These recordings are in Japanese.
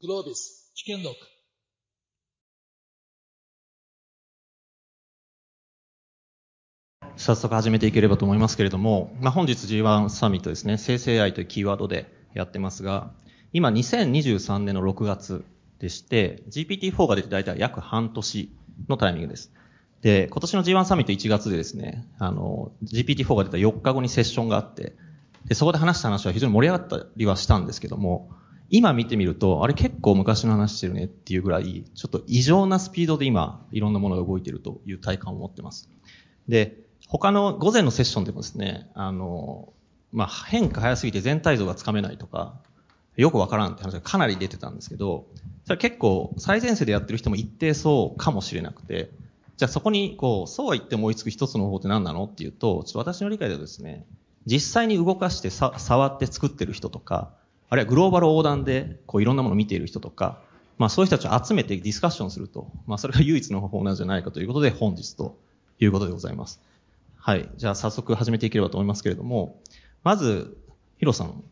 グロービス危険録早速始めていければと思いますけれども、まあ、本日 G1 サミットですね、生成 AI というキーワードでやってますが、今2023年の6月でして、GPT-4 が出て大体約半年のタイミングです。で、今年の G1 サミット1月でですね、あの、GPT-4 が出た4日後にセッションがあって、で、そこで話した話は非常に盛り上がったりはしたんですけども、今見てみると、あれ結構昔の話してるねっていうぐらい、ちょっと異常なスピードで今、いろんなものが動いてるという体感を持ってます。で、他の午前のセッションでもですね、あの、まあ、変化早すぎて全体像がつかめないとか、よくわからんって話がかなり出てたんですけど、それ結構最前線でやってる人も一定そうかもしれなくて、じゃあそこに、こう、そうは言っても追いつく一つの方法って何なのっていうと、ちょっと私の理解ではですね、実際に動かしてさ触って作ってる人とか、あるいはグローバル横断で、こういろんなものを見ている人とか、まあそういう人たちを集めてディスカッションすると、まあそれが唯一の方法なんじゃないかということで本日ということでございます。はい。じゃあ早速始めていければと思いますけれども、まず、ヒロさん、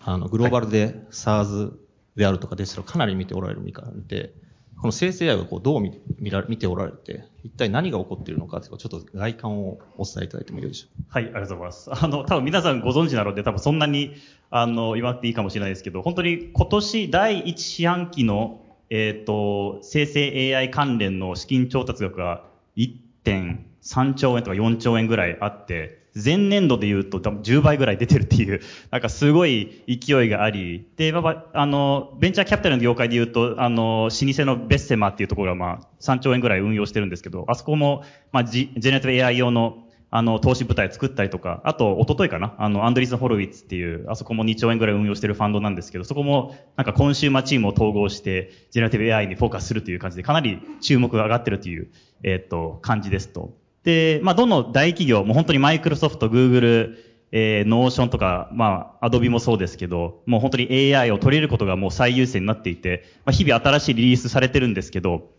あの、グローバルで SARS であるとかデジタルかなり見ておられる身からで、この生成 AI をこうどう見見ら見ておられて、一体何が起こっているのかというか、ちょっと外観をお伝えいただいてもよいでしょうはい、ありがとうございます。あの、多分皆さんご存知なので、多分そんなに、あの、言わなくていいかもしれないですけど、本当に今年第一四半期の、えっ、と、生成 AI 関連の資金調達額が1.3兆円とか4兆円ぐらいあって、前年度で言うと多分10倍ぐらい出てるっていう、なんかすごい勢いがあり、で、まあ、あの、ベンチャーキャピタルの業界で言うと、あの、老舗のベッセマっていうところがまあ3兆円ぐらい運用してるんですけど、あそこも、まあ、ジェネラティブ AI 用のあの、投資部隊作ったりとか、あと、一昨日かなあの、 Andreessen Horowitz っていう、あそこも2兆円ぐらい運用してるファンドなんですけど、そこも、なんかコンシューマーチームを統合して、ジェネラティブ AI にフォーカスするという感じで、かなり注目が上がってるという、えっ、と、感じですと。で、まあ、どの大企業、も本当にマイクロソフト、グーグル、えー、 Notion とか、まあ、アドビもそうですけど、もう本当に AI を取れることがもう最優先になっていて、まあ、日々新しいリリースされてるんですけど、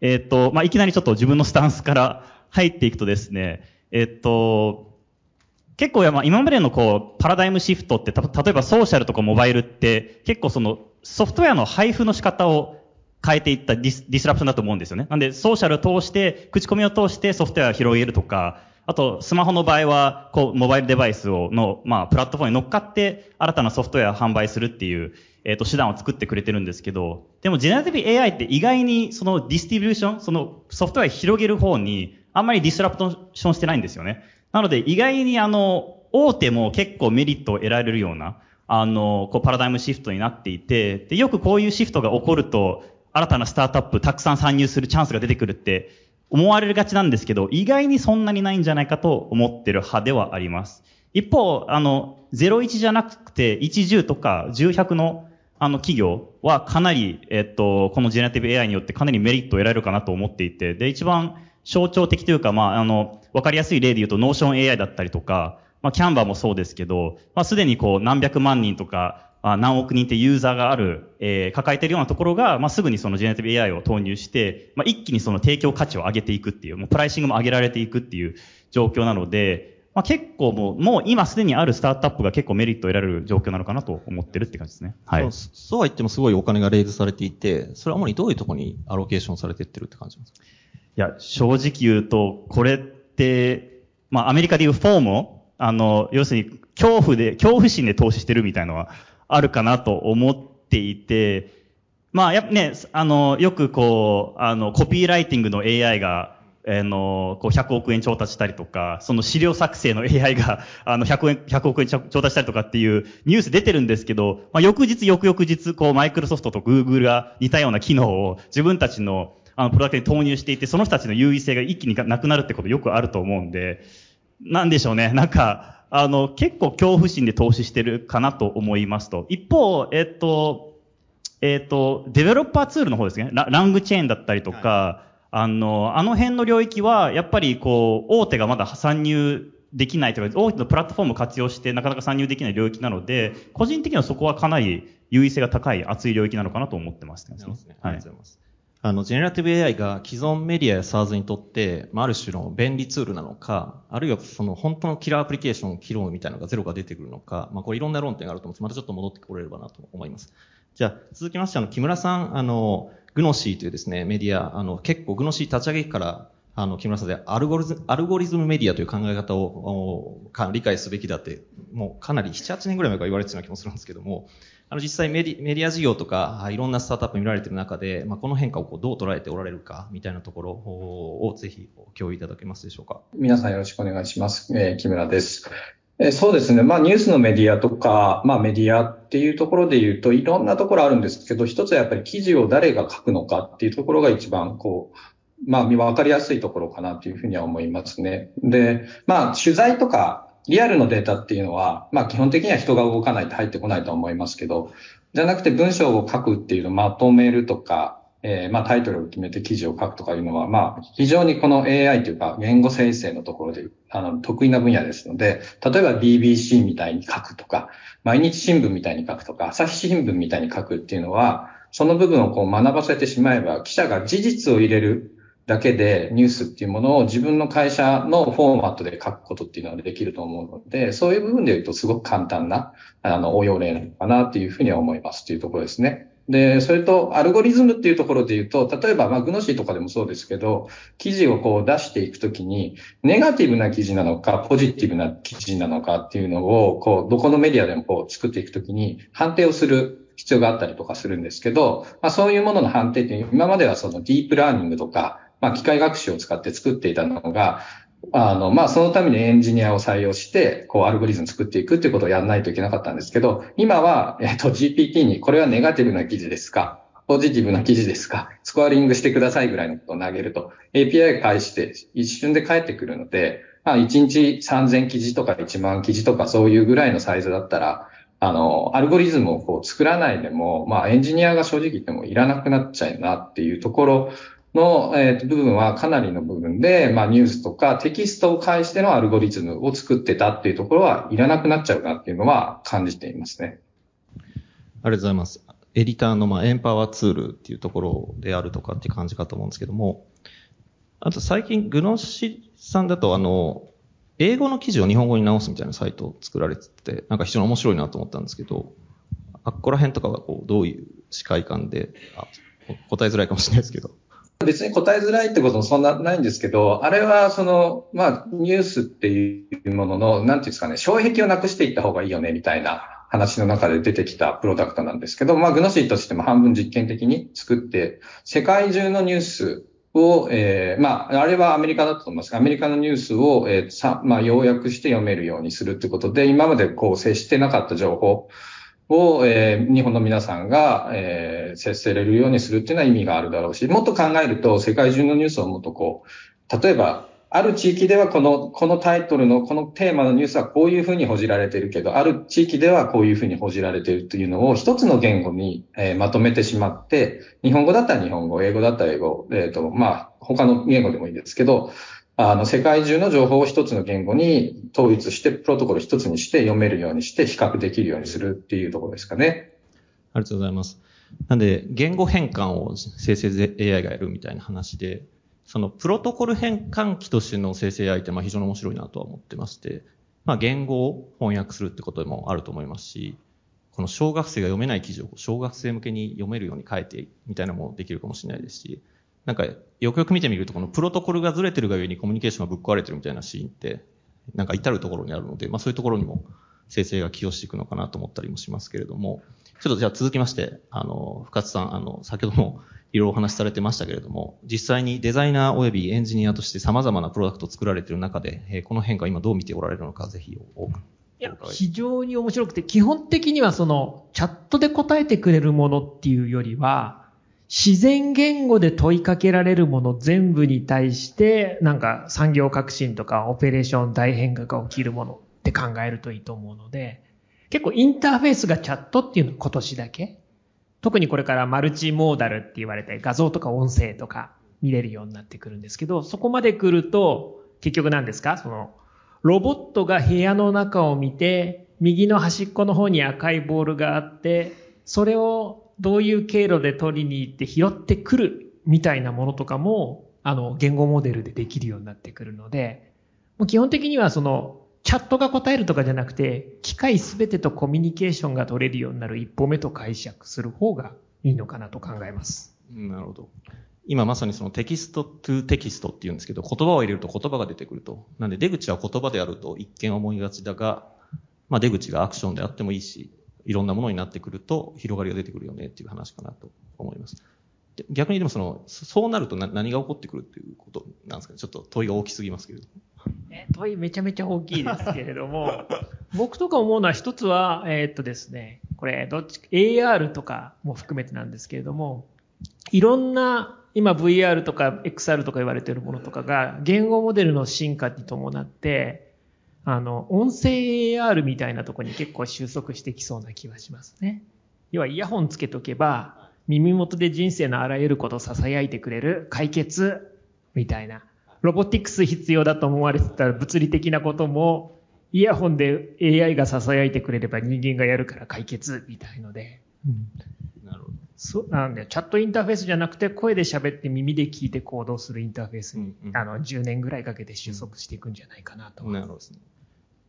えっ、と、まあ、いきなりちょっと自分のスタンスから入っていくとですね、えっ、と、結構まあ今までのこう、パラダイムシフトって、た例えばソーシャルとかモバイルって、結構そのソフトウェアの配布の仕方を変えていった dis disruption だと思うんですよね。なんで、ソーシャルを通して、口コミを通してソフトウェアを広げるとか、あと、スマホの場合は、こう、モバイルデバイスを、の、まあ、プラットフォームに乗っかって、新たなソフトウェアを販売するっていう、えっ、と、手段を作ってくれてるんですけど、でも、 generative AI って意外に、その distribution、そのソフトウェアを広げる方に、あんまり disruption してないんですよね。なので、意外にあの、大手も結構メリットを得られるような、あの、こう、パラダイムシフトになっていて、で、よくこういうシフトが起こると、新たなスタートアップたくさん参入するチャンスが出てくるって思われがちなんですけど、意外にそんなにないんじゃないかと思ってる派ではあります。一方、あの、01じゃなくて、10とか10、100のあの企業はかなり、えっと、このジェネラティブ AI によってかなりメリットを得られるかなと思っていて、で、一番象徴的というか、まあ、あの、わかりやすい例で言うと、 Notion AI だったりとか、まあ、 Canva もそうですけど、まあ、すでにこう、何百万人とか、あ何億人ってユーザーがある、えー、抱えているようなところが、まあ、すぐにそのジェネラティブ AI を投入して、まあ、一気にその提供価値を上げていくっていう、もうプライシングも上げられていくっていう状況なので、まあ、結構もう、もう今すでにあるスタートアップが結構メリットを得られる状況なのかなと思ってるって感じですね。はい。そうそうは言ってもすごいお金がレイズされていて、それは主にどういうところにアロケーションされていってるって感じですか？いや、正直言うと、これって、まあ、アメリカでいうフォーモあの、要するに、恐怖で、恐怖心で投資してるみたいなのはあるかなと思っていて、まあ、やっぱね、あの、よくこう、あの、コピーライティングの AI が、あの、こう、100億円調達したりとか、その資料作成の AI が、あの、100円、100億円調達したりとかっていうニュース出てるんですけど、まあ、翌日、翌々日、こう、マイクロソフトとグーグルが似たような機能を自分たちの、あの、プロダクトに投入していて、その人たちの優位性が一気になくなるってことよくあると思うんで、なんでしょうね。なんか、あの、結構恐怖心で投資してるかなと思いますと。一方、えっと、えっと、デベロッパーツールの方ですね。ララングチェーンだったりとか、あの、あの辺の領域は、やっぱりこう、大手がまだ参入できないというか、大手のプラットフォームを活用してなかなか参入できない領域なので、個人的にはそこはかなり優位性が高い、熱い領域なのかなと思ってますね。ありがとうございます。あの、ジェネラティブ AI が既存メディアや SARS にとって、まあ、ある種の便利ツールなのか、あるいはその本当のキラーアプリケーションを切ろうみたいなのがゼロが出てくるのか、まあ、これいろんな論点があると思うんです。またちょっと戻ってこれればなと思います。じゃあ、続きまして、あの、木村さん、あの、グノシーというですね、メディア、あの、結構グノシー立ち上げから、あの、木村さんでアルゴリズム、アルゴリズムメディアという考え方を理解すべきだって、もうかなり7、8年ぐらい前から言われてたような気もするんですけども、あの、実際メディメディア事業とか、いろんなスタートアップ見られている中で、まあ、この変化をこうどう捉えておられるか、みたいなところをぜひ共有いただけますでしょうか？皆さんよろしくお願いします。えー、木村です。えそうですね。まあ、ニュースのメディアとか、まあ、メディアっていうところで言うと、いろんなところあるんですけど、一つはやっぱり記事を誰が書くのかっていうところが一番、こう、まあ、わかりやすいところかなというふうには思いますね。で、まあ、取材とか、リアルのデータっていうのは、まあ、基本的には人が動かないと入ってこないと思いますけど、じゃなくて文章を書くっていうのをまとめるとか、えー、まあ、タイトルを決めて記事を書くとかいうのは、まあ、非常にこの AI というか、言語生成のところで、あの、得意な分野ですので、例えば BBC みたいに書くとか、毎日新聞みたいに書くとか、朝日新聞みたいに書くっていうのは、その部分をこう学ばせてしまえば、記者が事実を入れるだけでニュースっていうものを自分の会社のフォーマットで書くことっていうのはできると思うので、そういう部分で言うとすごく簡単な、あの、応用例なのかなっていうふうには思いますっていうところですね。で、それと、アルゴリズムっていうところで言うと、例えば、まあ、グノシーとかでもそうですけど、記事をこう出していくときに、ネガティブな記事なのか、ポジティブな記事なのかっていうのを、こう、どこのメディアでもこう作っていくときに、判定をする必要があったりとかするんですけど、まあ、そういうものの判定って今まではそのディープラーニングとか、まあ、機械学習を使って作っていたのが、あの、まあ、そのためにエンジニアを採用して、こう、アルゴリズム作っていくっていうことをやらないといけなかったんですけど、今は、えっと、GPT に、これはネガティブな記事ですか？ポジティブな記事ですか？スコアリングしてくださいぐらいのことを投げると、API 返して一瞬で返ってくるので、まあ、1日3000記事とか1万記事とかそういうぐらいのサイズだったら、あの、アルゴリズムをこう作らないでも、まあ、エンジニアが正直言ってもいらなくなっちゃうなっていうところの、えー、部分はかなりの部分で、まあ、ニュースとかテキストを介してのアルゴリズムを作ってたっていうところはいらなくなっちゃうなっていうのは感じていますね。ありがとうございます。エディターの、まあ、エンパワーツールっていうところであるとかっていう感じかと思うんですけども、あと最近、グノシさんだと、あの、英語の記事を日本語に直すみたいなサイトを作られてて、なんか非常に面白いなと思ったんですけど、あっこら辺とかがこう、どういう視界感で、あ答えづらいかもしれないですけど、別に答えづらいってこともそんなないんですけど、あれはその、まあ、ニュースっていうものの、なんていうんですかね、障壁をなくしていった方がいいよね、みたいな話の中で出てきたプロダクトなんですけど、まあ、グノシーとしても半分実験的に作って、世界中のニュースを、えー、まあ、あれはアメリカだと思いますが、アメリカのニュースを、えー、さ、まあ、要約して読めるようにするってことで、今までこう接してなかった情報を、えー、日本の皆さんが、えー、接せれるようにするっていうのは意味があるだろうし、もっと考えると世界中のニュースをもっとこう、例えば、ある地域ではこの、このタイトルのこのテーマのニュースはこういうふうに報じられているけど、ある地域ではこういうふうに報じられているというのを一つの言語に、えー、まとめてしまって、日本語だったら日本語、英語だったら英語、えっ、ー、と、まあ、他の言語でもいいですけど、あの、世界中の情報を一つの言語に統一して、プロトコル一つにして読めるようにして、比較できるようにするっていうところですかね。ありがとうございます。なんで、言語変換を生成 AI がやるみたいな話で、そのプロトコル変換器としての生成 AI ってまあ非常に面白いなとは思ってまして、まあ言語を翻訳するってこともあると思いますし、この小学生が読めない記事を小学生向けに読めるように変えてみたいなのもできるかもしれないですし、なんか、よくよく見てみると、このプロトコルがずれてるがゆえにコミュニケーションがぶっ壊れてるみたいなシーンって、なんか至るところにあるので、まあそういうところにも生成が寄与していくのかなと思ったりもしますけれども、ちょっとじゃあ続きまして、あの、深津さん、あの、先ほどもいろいろお話しされてましたけれども、実際にデザイナー及びエンジニアとして様々なプロダクトを作られている中で、えー、この変化今どう見ておられるのか、ぜひ多く。いや、非常に面白くて、基本的にはその、チャットで答えてくれるものっていうよりは、自然言語で問いかけられるもの全部に対して、なんか産業革新とかオペレーション大変化が起きるものって考えるといいと思うので、結構インターフェースがチャットっていうのは今年だけ。特にこれからマルチモーダルって言われて画像とか音声とか見れるようになってくるんですけど、そこまで来ると結局何ですか？そのロボットが部屋の中を見て、右の端っこの方に赤いボールがあって、それをどういう経路で取りに行って拾ってくるみたいなものとかも、あの、言語モデルでできるようになってくるので、もう基本的にはその、チャットが答えるとかじゃなくて、機械すべてとコミュニケーションが取れるようになる一歩目と解釈する方がいいのかなと考えます。なるほど。今まさにそのテキストトゥテキストって言うんですけど、言葉を入れると言葉が出てくると。なんで出口は言葉であると一見思いがちだが、まあ出口がアクションであってもいいし、いろんなものになってくると広がりが出てくるよねっていう話かなと思います。逆にでもその、そうなると何が起こってくるっていうことなんですかね？ちょっと問いが大きすぎますけれど。え問いめちゃめちゃ大きいですけれども、僕とか思うのは一つは、えーっとですね、これ、どっち、AR とかも含めてなんですけれども、いろんな、今 VR とか XR とか言われているものとかが、言語モデルの進化に伴って、あの、音声 AR みたいなところに結構収束してきそうな気はしますね。要はイヤホンつけとけば、耳元で人生のあらゆることを囁いてくれる解決みたいな。ロボティクス必要だと思われてた物理的なことも、イヤホンで AI が囁いてくれれば人間がやるから解決みたいので。なるほど。そうなんで、チャットインターフェースじゃなくて、声で喋って耳で聞いて行動するインターフェースに、うんうんあの、10年ぐらいかけて収束していくんじゃないかなと思います。なるほどですね。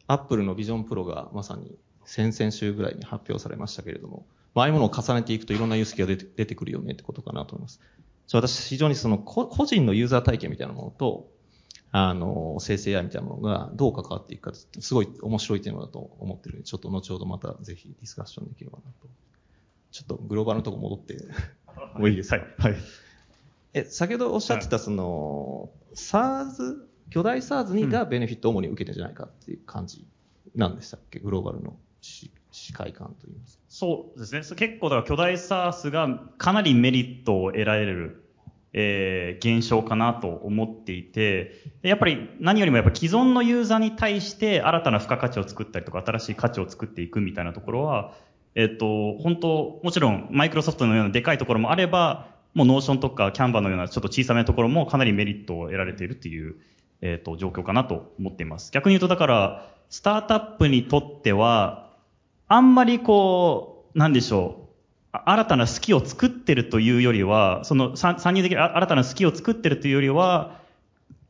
アップルのビジョンプロがまさに先々週ぐらいに発表されましたけれども、まあああいうものを重ねていくといろんなユースケが出て出てくるよねってことかなと思います。私非常にその個個人のユーザー体験みたいなものと、あの、生成 AI みたいなものがどう関わっていくかってすごい面白いテーマだと思ってるので、ちょっと後ほどまたぜひディスカッションできればなと。ちょっとグローバルのとこ戻って もういいですか？はい。はい。え、先ほどおっしゃってた、その、SARS、巨大 SARS がベネフィットを主に受けてるんじゃないかっていう感じなんでしたっけ？グローバルのし視界感といいますか。そうですね。結構だから巨大サースがかなりメリットを得られる、えー現象かなと思っていて、でやっぱり何よりもやっぱ既存のユーザーに対して新たな付加価値を作ったりとか新しい価値を作っていくみたいなところは、えっと、本当、もちろんマイクロソフトのようなでかいところもあれば、もう Notion とか Canva のようなちょっと小さめなところもかなりメリットを得られているっていう、えっと、状況かなと思っています。逆に言うとだから、スタートアップにとっては、あんまりこう、なんでしょう。新たな好きを作ってるというよりは、その参入できる新たな好きを作ってるというよりは、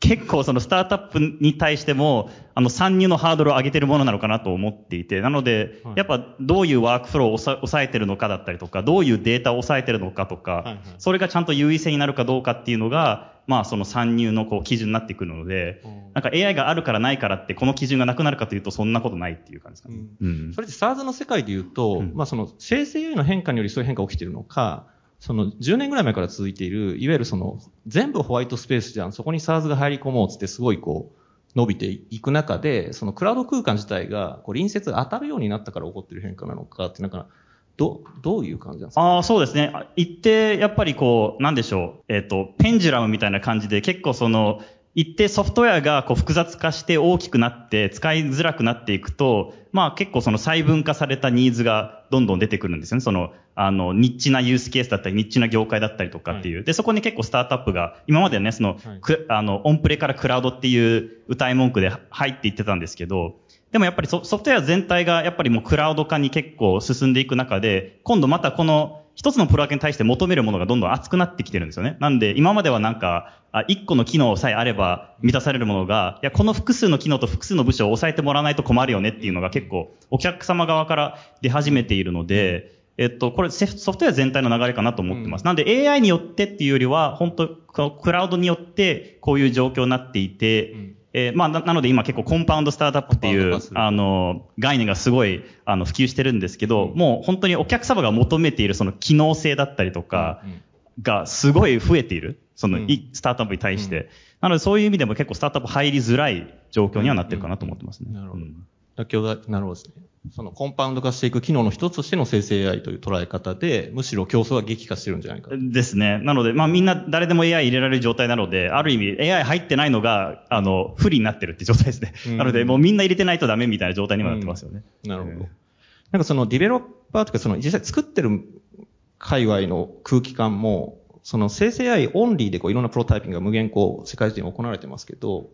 結構そのスタートアップに対しても、あの参入のハードルを上げてるものなのかなと思っていて、なのではい、やっぱどういうワークフローを抑えてるのかだったりとか、どういうデータを抑えてるのかとか、それがちゃんと優位性になるかどうかっていうのが、まあその参入のこう基準になってくるので、なんか AI があるからないからってこの基準がなくなるかというとそんなことないっていう感じですかね。うん。それって SARS の世界で言うと、うん。まあその生成 AI の変化によりそういう変化が起きているのか、その10年ぐらい前から続いている、いわゆるその全部ホワイトスペースじゃん、そこに SARS が入り込もうつってすごいこう伸びていく中で、そのクラウド空間自体がこう隣接が当たるようになったから起こってる変化なのかって、なんか、ど、どういう感じなんですか？ああ、そうですね。一定、やっぱりこう、なんでしょう。えっ、と、ペンジュラムみたいな感じで、結構その、一定ソフトウェアがこう複雑化して大きくなって使いづらくなっていくと、まあ結構その細分化されたニーズがどんどん出てくるんですよね。その、あの、ニッチなユースケースだったり、ニッチな業界だったりとかっていう。で、そこに結構スタートアップが、今まではね、その、はいくあの、オンプレからクラウドっていう歌い文句で入っていってたんですけど、でもやっぱりソソフトウェア全体がやっぱりもうクラウド化に結構進んでいく中で、今度またこの一つのプロダクトに対して求めるものがどんどん厚くなってきてるんですよね。なんで今まではなんか、あ一個の機能さえあれば満たされるものが、いや、この複数の機能と複数の部署を抑えてもらわないと困るよねっていうのが結構お客様側から出始めているので、えっと、これセソフトウェア全体の流れかなと思ってます。なんで AI によってっていうよりは、本当クラウドによってこういう状況になっていて、うんえーまあ、ななので今結構コンパウンドスタートアップっていうあの、概念がすごい、あの、普及してるんですけど、うんもう本当にお客様が求めているその機能性だったりとかがすごい増えている。その、スタートアップに対して。うんなのでそういう意味でも結構スタートアップ入りづらい状況にはなってるかなと思ってますね。なるほどうんだ巨大なるほどですね。そのコンパウンド化していく機能の一つとしての生成 AI という捉え方で、むしろ競争が激化してるんじゃないかと。ですね。なので、まあみんな誰でも AI 入れられる状態なので、ある意味 AI 入ってないのが、あの、不利になってるって状態ですね。うんなので、もうみんな入れてないとダメみたいな状態にもなってますよね。なるほど。えーなんかそのディベロッパーとかその実際作ってる界隈の空気感も、その生成 AI オンリーでこういろんなプロトタイピングが無限こう世界中に行われてますけど、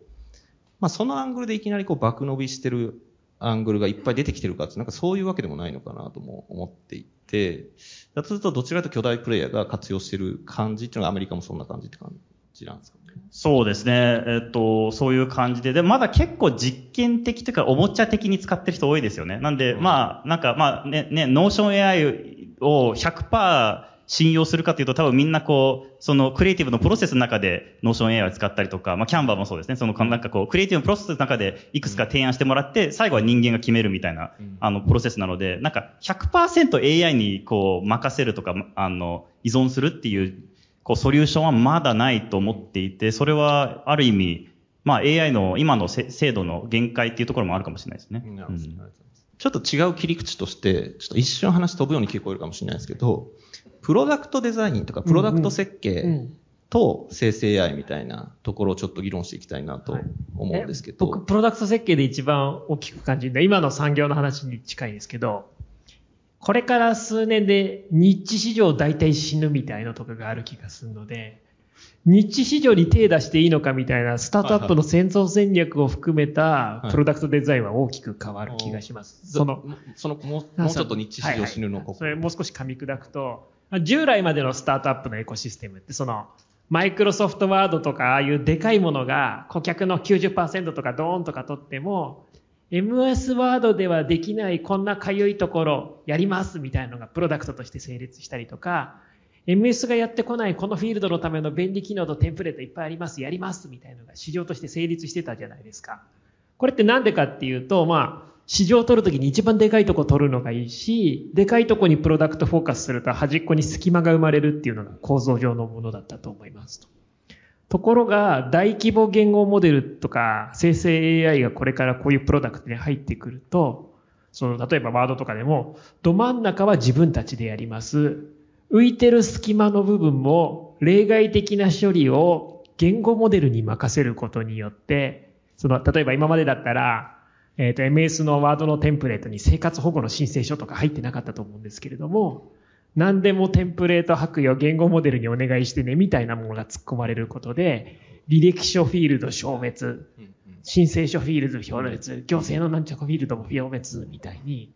まあそのアングルでいきなりこう爆伸びしてるアングルがいっぱい出てきてるかってなんかそういうわけでもないのかなとも思っていて、だとするとどちらかというと巨大プレイヤーが活用してる感じっていうのがアメリカもそんな感じって感じなんですかね？そうですね。えっと、そういう感じで。で、まだ結構実験的というか、おもちゃ的に使ってる人多いですよね。なんで、まあ、なんか、まあ、ね、ね、ノーション AI を100%信用するかというと、多分みんなこう、そのクリエイティブのプロセスの中でノーション AI を使ったりとか、まあ、 Canva もそうですね。その、なんかこう、クリエイティブのプロセスの中でいくつか提案してもらって、最後は人間が決めるみたいな、あの、プロセスなので、なんか100% AI にこう、任せるとか、あの、依存するっていうこう、ソリューションはまだないと思っていて、それは、ある意味、まあ AI の今の精度の限界っていうところもあるかもしれないですね。うん、ちょっと違う切り口として、ちょっと一瞬話飛ぶように聞こえるかもしれないですけど、プロダクトデザインとか、プロダクト設計と生成 AI みたいなところをちょっと議論していきたいなと思うんですけど。僕、プロダクト設計で一番大きく感じるのは、今の産業の話に近いんですけど、これから数年で日地市場大体死ぬみたいなとこがある気がするので、日地市場に手出していいのかみたいなスタートアップの戦争戦略を含めたプロダクトデザインは大きく変わる気がします。その、そのもう、もうちょっと日地市場死ぬのこそれもう少し噛み砕くと、従来までのスタートアップのエコシステムって、その、マイクロソフトワードとか、ああいうでかいものが顧客の90%とかドーンとか取っても、MS ワードではできないこんなかゆいところやりますみたいなのがプロダクトとして成立したりとか、MS がやってこないこのフィールドのための便利機能とテンプレートいっぱいあります、やりますみたいなのが市場として成立してたじゃないですか。これってなんでかっていうと、まあ、市場を取るときに一番でかいとこ取るのがいいし、でかいとこにプロダクトフォーカスすると端っこに隙間が生まれるっていうのが構造上のものだったと思いますと。ところが、大規模言語モデルとか、生成 AI がこれからこういうプロダクトに入ってくると、その、例えばワードとかでも、ど真ん中は自分たちでやります。浮いてる隙間の部分も、例外的な処理を言語モデルに任せることによって、その、例えば今までだったら、えっ、ー、と、MS のワードのテンプレートに生活保護の申請書とか入ってなかったと思うんですけれども、何でもテンプレート白衣を言語モデルにお願いしてね、みたいなものが突っ込まれることで、履歴書フィールド消滅、申請書フィールド消滅、行政のなんちゃかフィールドも消滅みたいに、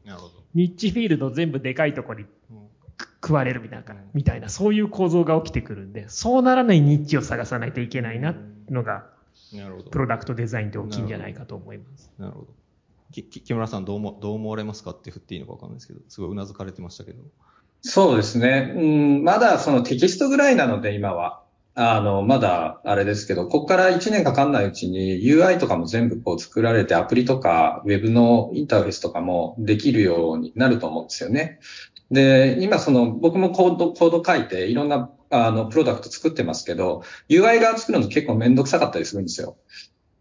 ニッチフィールド全部でかいところに食われるみたいな、みたいな、そういう構造が起きてくるんで、そうならないニッチを探さないといけないな、のが、プロダクトデザインって大きいんじゃないかと思います。なるほど。木村さんどうも、どう思われますかって振っていいのかわかんないですけど、すごいうなずかれてましたけど。そうですね。うん、まだそのテキストぐらいなので、今は。あの、まだあれですけど、ここから1年かかんないうちに UI とかも全部こう作られてアプリとか Web のインターフェースとかもできるようになると思うんですよね。で、今その僕もコード、コード書いていろんなあのプロダクト作ってますけど、UI 側作るの結構めんどくさかったりするんですよ。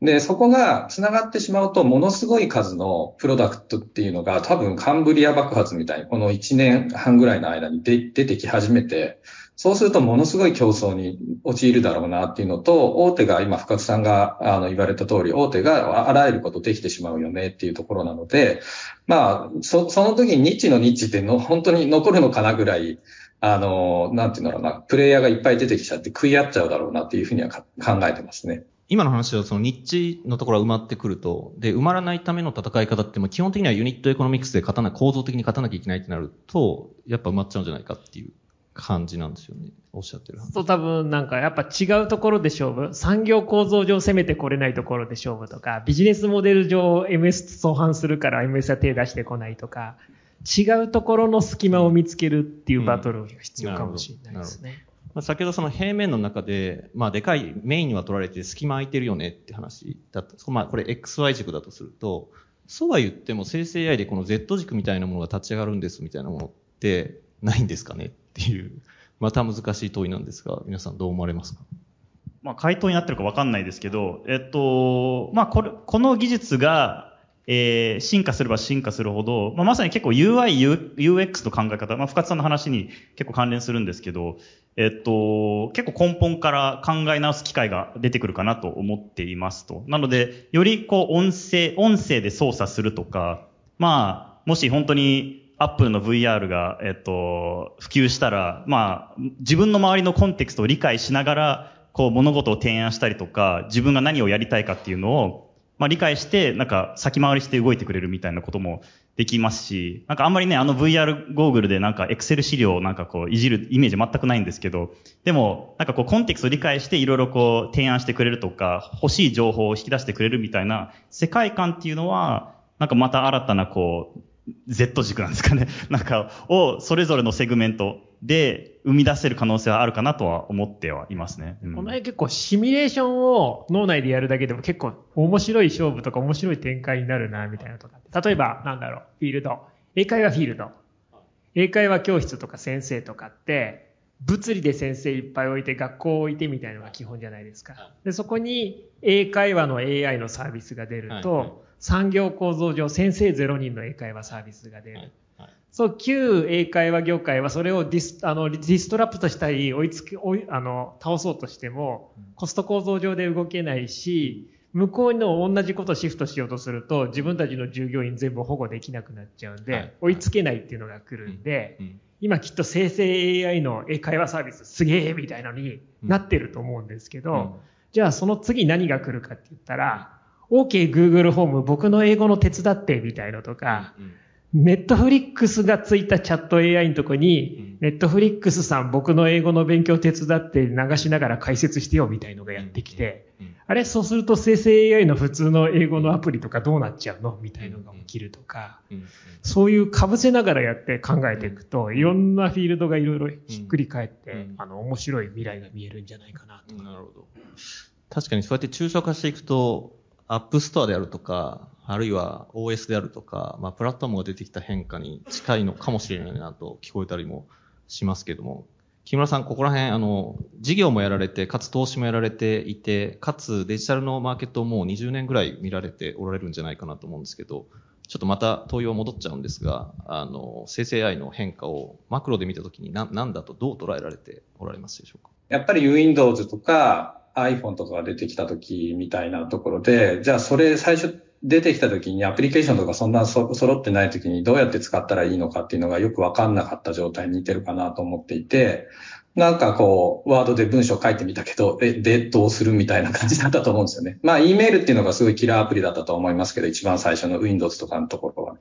で、そこが繋がってしまうと、ものすごい数のプロダクトっていうのが、多分カンブリア爆発みたいに、この1年半ぐらいの間に出てき始めて、そうするとものすごい競争に陥るだろうなっていうのと、大手が今深津さんがあの言われた通り、大手があらゆることできてしまうよねっていうところなので、まあ、そその時にニッチのニッチっての本当に残るのかなぐらい、あの、なんていうんだろうな、プレイヤーがいっぱい出てきちゃって食い合っちゃうだろうなっていうふうには考えてますね。今の話はそのニッチのところが埋まってくると、で、埋まらないための戦い方って、基本的には unit economics で勝たな構造的に勝たなきゃいけないってなると、やっぱ埋まっちゃうんじゃないかっていう感じなんですよね。おっしゃってるそう多分なんかやっぱ違うところで勝負。産業構造上攻めてこれないところで勝負とか、ビジネスモデル上 MS と相反するから MS は手出してこないとか、違うところの隙間を見つけるっていうバトルが必要かもしれないですね。うんまあ、先ほどその平面の中で、まあ、でかいメインには取られて隙間空いてるよねって話だった。まあ、これ XY 軸だとすると、そうは言っても生成 AI でこの Z 軸みたいなものが立ち上がるんですみたいなものってないんですかねっていう、また難しい問いなんですが、皆さんどう思われますか？まあ、回答になってるかわかんないですけど、えっと、まあ、これ、この技術が、えー、進化すれば進化するほど、まあ、まさに結構 UI、UX の考え方、まあ、深津さんの話に結構関連するんですけど、えっと、結構根本から考え直す機会が出てくるかなと思っていますと。なので、よりこう音声、音声で操作するとか、まあ、もし本当にアップルの VR が、えっと、普及したら、まあ、自分の周りのコンテクストを理解しながら、こう物事を提案したりとか、自分が何をやりたいかっていうのを、まあ理解して、なんか先回りして動いてくれるみたいなこともできますし、なんかあんまりね、あの VR ゴーグルでなんか Excel 資料をなんかこういじるイメージ全くないんですけど、でもなんかこうコンテクストを理解していろいろこう提案してくれるとか、欲しい情報を引き出してくれるみたいな世界観っていうのは、なんかまた新たなこう、Z 軸なんですかね。なんか、をそれぞれのセグメントで生み出せる可能性はあるかなとは思ってはいますね。うんこの辺結構シミュレーションを脳内でやるだけでも結構面白い勝負とか面白い展開になるな、みたいなとか。例えば、なんだろう、フィールド。英会話フィールド。英会話教室とか先生とかって、物理で先生いっぱい置いて学校を置いてみたいなのが基本じゃないですか。で、そこに英会話の AI のサービスが出ると、はいはい産業構造上先生0人の英会話サービスが出る。そう、旧英会話業界はそれをディス、あの、ディストラップとしたり、追いつけ、追い、あの、倒そうとしても、コスト構造上で動けないし、向こうの同じことをシフトしようとすると、自分たちの従業員全部保護できなくなっちゃうんで、はい。追いつけないっていうのが来るんで、うん。今きっと生成 AI の英会話サービスすげえみたいのになってると思うんですけど、うん。じゃあその次何が来るかって言ったら、OK Google ホーム僕の英語の手伝ってみたいのとか、うんネットフリックスがついたチャット AI のとこに、うん。ネットフリックスさん僕の英語の勉強手伝って流しながら解説してよみたいのがやってきて、うん。あれそうすると生成 AI の普通の英語のアプリとかどうなっちゃうの？みたいのが起きるとか、うん。そういう被せながらやって考えていくと、いろんなフィールドがいろいろひっくり返って、うん。あの、面白い未来が見えるんじゃないかなと。なるほど。確かにそうやって抽象化していくと、アップストアであるとか、あるいは OS であるとか、まあ、プラットフォームが出てきた変化に近いのかもしれないなと聞こえたりもしますけども、木村さん、ここら辺、あの、事業もやられて、かつ投資もやられていて、かつデジタルのマーケットをもう20年ぐらい見られておられるんじゃないかなと思うんですけど、ちょっとまた問いを戻っちゃうんですが、あの、生成 AI の変化をマクロで見たときに何なんだとどう捉えられておられますでしょうか？やっぱり Windows とか iPhone とかが出てきた時みたいなところで、じゃあそれ最初出てきた時にアプリケーションとかそんなそ揃ってない時にどうやって使ったらいいのかっていうのがよくわかんなかった状態に似てるかなと思っていて、なんかこう、ワードで文章書いてみたけど、え、で、どうするみたいな感じだったと思うんですよね。まあ、E メールっていうのがすごいキラーアプリだったと思いますけど、一番最初の Windows とかのところは。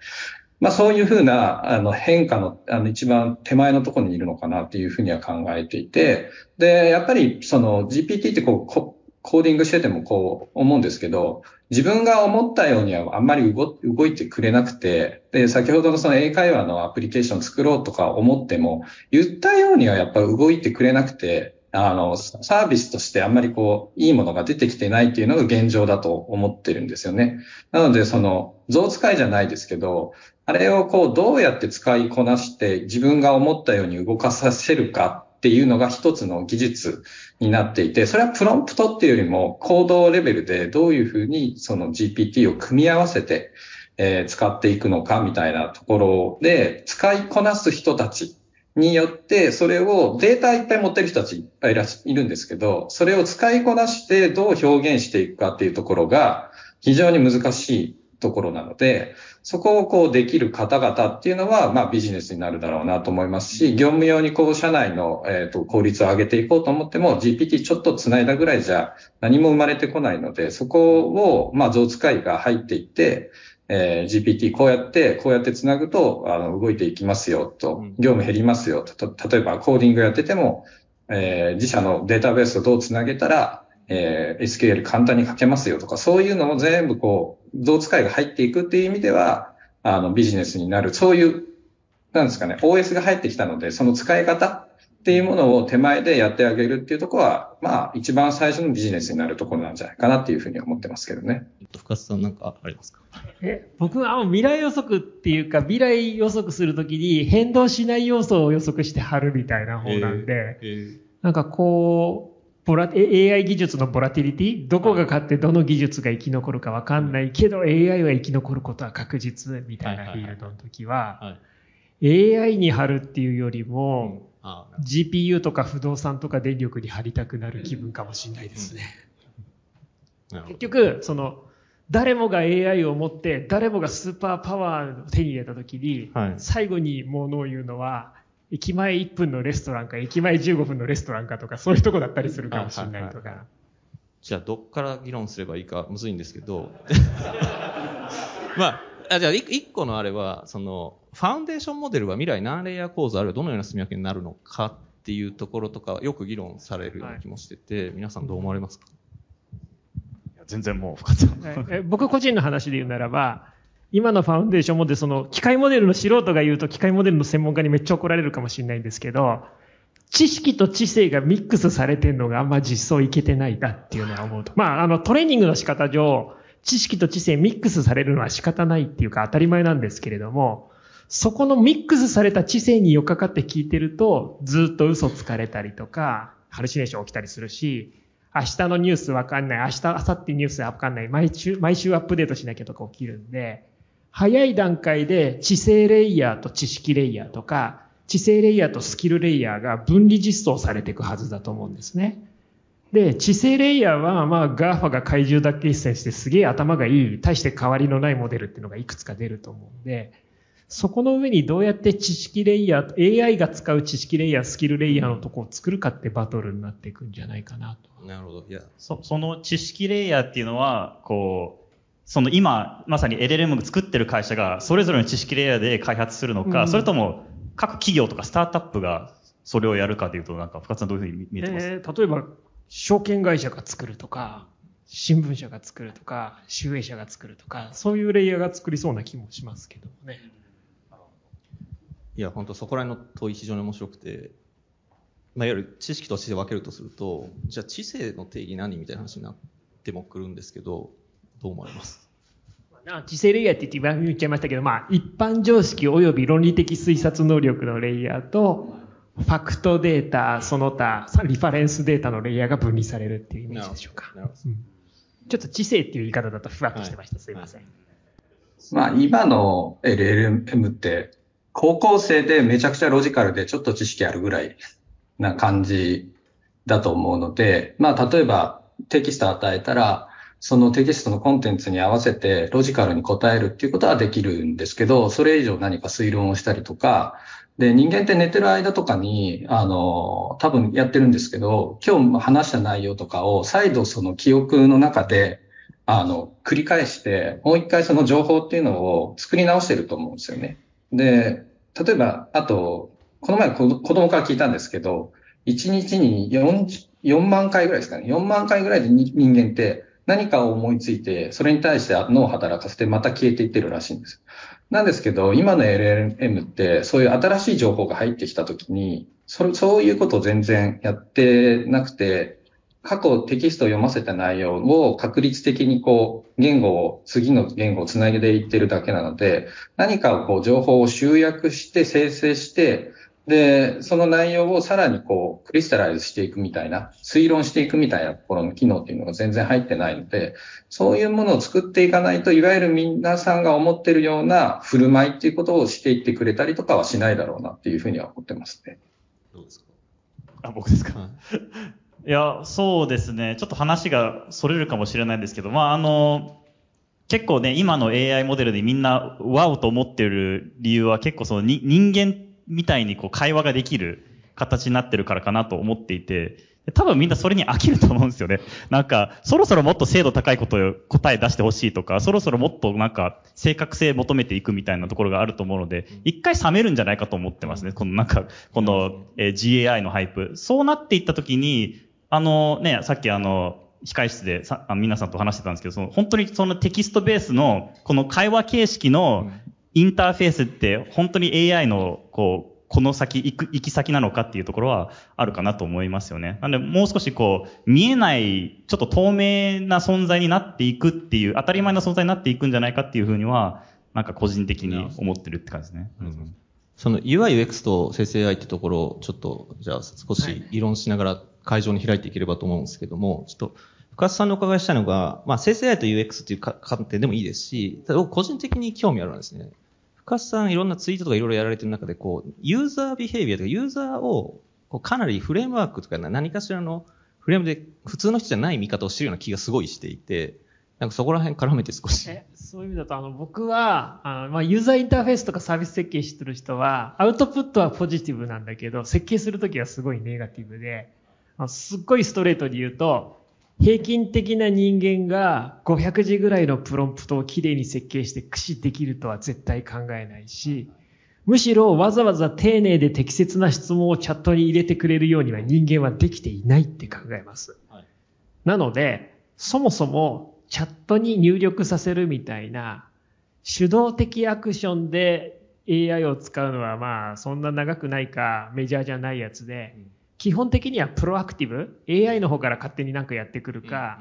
まあ、そういうふうな、あの、変化の、あの、一番手前のところにいるのかなっていうふうには考えていて、で、やっぱり、その GPT ってこう、ココーディングしててもこう思うんですけど、自分が思ったようにはあんまり動動いてくれなくて、で、先ほどのその英会話のアプリケーション作ろうとか思っても、言ったようにはやっぱり動いてくれなくて、あの、サービスとしてあんまりこう、いいものが出てきてないっていうのが現状だと思ってるんですよね。なので、その、象使いじゃないですけど、あれをこう、どうやって使いこなして自分が思ったように動かさせるかっていうのが一つの技術になっていて、それはプロンプトっていうよりも行動レベルでどういうふうにその GPT を組み合わせて、え使っていくのかみたいなところで、使いこなす人たちによって、それをデータいっぱい持ってる人たちいっぱいいらっしいるんですけど、それを使いこなしてどう表現していくかっていうところが非常に難しいところなので、そこをこうできる方々っていうのは、まあビジネスになるだろうなと思いますし、業務用にこう社内の、えー、と効率を上げていこうと思っても、GPT ちょっと繋いだぐらいじゃ何も生まれてこないので、そこを、まあ象使いが入っていって、えー GPT こうやって、こうやって繋ぐと、あの、動いていきますよと。うん、業務減りますよと、と例えばコーディングやってても、えー自社のデータベースをどう繋げたら、えー SQL 簡単に書けますよとか、そういうのを全部こう、象使いが入っていくっていう意味では、あの、ビジネスになる、そういう、なんですかね、OS が入ってきたので、その使い方っていうものを手前でやってあげるっていうところは、まあ、一番最初のビジネスになるところなんじゃないかなっていうふうに思ってますけどね。深津さんなんかありますか？え僕は未来予測っていうか、未来予測するときに変動しない要素を予測して貼るみたいな方なんで、えーなんかこう、ボラ、え AI 技術のボラティリティ？どこが勝ってどの技術が生き残るかわかんないけど、AI は生き残ることは確実みたいなフィールドの時は、はい。AI に貼るっていうよりも、あ GPU とか不動産とか電力に貼りたくなる気分かもしれないですね。結局、その、誰もが AI を持って、誰もがスーパーパワーを手に入れたときに、はい。最後にものを言うのは、駅前1分のレストランか、駅前15分のレストランかとか、そういうとこだったりするかもしれないとはいはいか。じゃあ、どっから議論すればいいかむずいんですけど、まあ、あじゃあ、一一個のあれは、その、ファウンデーションモデルは未来何レイヤー構造あるいはどのような住み分けになるのかっていうところとか、よく議論されるような気もしてて、皆さんどう思われますか？全然もう深僕個人の話で言うならば、今のファウンデーションモデル、その機械モデルの素人が言うと機械モデルの専門家にめっちゃ怒られるかもしれないんですけど、知識と知性がミックスされてるのがあんま実装いけてないなっていうのは思うと。まあ、あのトレーニングの仕方上、知識と知性ミックスされるのは仕方ないっていうか当たり前なんですけれども、そこのミックスされた知性に寄っかかって聞いてると、ずっと嘘つかれたりとか、ハルシネーション起きたりするし、明日のニュースわかんない、明日、明後日ニュースわかんない、毎週、毎週アップデートしなきゃとか起きるんで、早い段階で知性レイヤーと知識レイヤーとか、知性レイヤーとスキルレイヤーが分離実装されていくはずだと思うんですね。で、知性レイヤーは、まあ、 GAFA が怪獣大決戦してすげえ頭がいい、大して変わりのないモデルっていうのがいくつか出ると思うんで、そこの上にどうやって知識レイヤー、AI が使う知識レイヤー、スキルレイヤーのとこを作るかってバトルになっていくんじゃないかなと。なるほど。いや、そその知識レイヤーっていうのは、こう、その今、まさに LLM 作ってる会社が、それぞれの知識レイヤーで開発するのか、うんそれとも、各企業とかスタートアップがそれをやるかというと、なんか、深津さんどういうふうに見えてます、えー例えば、証券会社が作るとか、新聞社が作るとか、集英社が作るとか、そういうレイヤーが作りそうな気もしますけどもね。いや、本当そこら辺の問い非常に面白くて、まあ、いわゆる知識と知性を分けるとすると、じゃあ知性の定義何みたいな話になってもくるんですけど、どう思われます？な知性レイヤーって言って言っちゃいましたけど、まあ、一般常識及び論理的推察能力のレイヤーと、ファクトデータ、その他、リファレンスデータのレイヤーが分離されるっていうイメージでしょうか。なるほどうんちょっと知性っていう言い方だとふわっとしてました。すいません。まあ今の LLM って高校生でめちゃくちゃロジカルでちょっと知識あるぐらいな感じだと思うので、まあ例えばテキスト与えたら、そのテキストのコンテンツに合わせてロジカルに答えるっていうことはできるんですけど、それ以上何か推論をしたりとか、で、人間って寝てる間とかに、あの、多分やってるんですけど、今日話した内容とかを再度その記憶の中で、あの、繰り返して、もう一回その情報っていうのを作り直してると思うんですよね。で、例えば、あと、この前子供から聞いたんですけど、1日に 4, 4万回ぐらいですかね。4万回ぐらいで人間って何かを思いついて、それに対して脳を働かせてまた消えていってるらしいんです。なんですけど、今の LLM ってそういう新しい情報が入ってきたときに、そそういうことを全然やってなくて、過去テキストを読ませた内容を確率的にこう、言語を、次の言語をつなげていってるだけなので、何かをこう、情報を集約して生成して、で、その内容をさらにこう、クリスタライズしていくみたいな、推論していくみたいなところの機能っていうのが全然入ってないので、そういうものを作っていかないと、いわゆる皆さんが思ってるような振る舞いっていうことをしていってくれたりとかはしないだろうなっていうふうには思ってますね。どうですか？あ、僕ですか？は いいや、そうですね。ちょっと話がそれるかもしれないんですけど、まあ、あの、結構ね、今の AI モデルでみんな、ワオと思ってる理由は結構そのに人間みたいにこう会話ができる形になってるからかなと思っていて、多分みんなそれに飽きると思うんですよね。なんか、そろそろもっと精度高いことを答え出してほしいとか、そろそろもっとなんか正確性求めていくみたいなところがあると思うので、一回冷めるんじゃないかと思ってますね。このなんか、この、えー GAI の hype。そうなっていったときに、あのね、さっきあの、控室でさあ皆さんと話してたんですけど、その本当にそのテキストベースのこの会話形式のインターフェースって本当に AI のこう、この先行く、行き先なのかっていうところはあるかなと思いますよね。なんでもう少しこう、見えない、ちょっと透明な存在になっていくっていう、当たり前な存在になっていくんじゃないかっていうふうには、なんか個人的に思ってるって感じですね。うんその UI、UX と生成 AI ってところをちょっと、じゃあ少し議論しながら会場に開いていければと思うんですけども、ちょっと、深津さんにお伺いしたいのが、まあ生成 AI と UX っていうか観点でもいいですし、ただ僕個人的に興味あるのはですね、深津さんいろんなツイートとかいろいろやられてる中で、こう、ユーザービヘイビアとか、ユーザーを、こうかなりフレームワークとか何かしらのフレームで普通の人じゃない見方をしてるような気がすごいしていて、なんかそこら辺絡めて少し。そういう意味だと、あの、僕は、あのまあ、ユーザーインターフェースとかサービス設計してる人は、アウトプットはポジティブなんだけど、設計するときはすごいネガティブで、すっごいストレートに言うと、平均的な人間が500字ぐらいのプロンプトをきれいに設計して駆使できるとは絶対考えないし、むしろわざわざ丁寧で適切な質問をチャットに入れてくれるようには人間はできていないって考えます。はい、なので、そもそもチャットに入力させるみたいな主導的アクションで AI を使うのはまあそんな長くないかメジャーじゃないやつで、基本的にはプロアクティブ AI の方から勝手になんかやってくるか、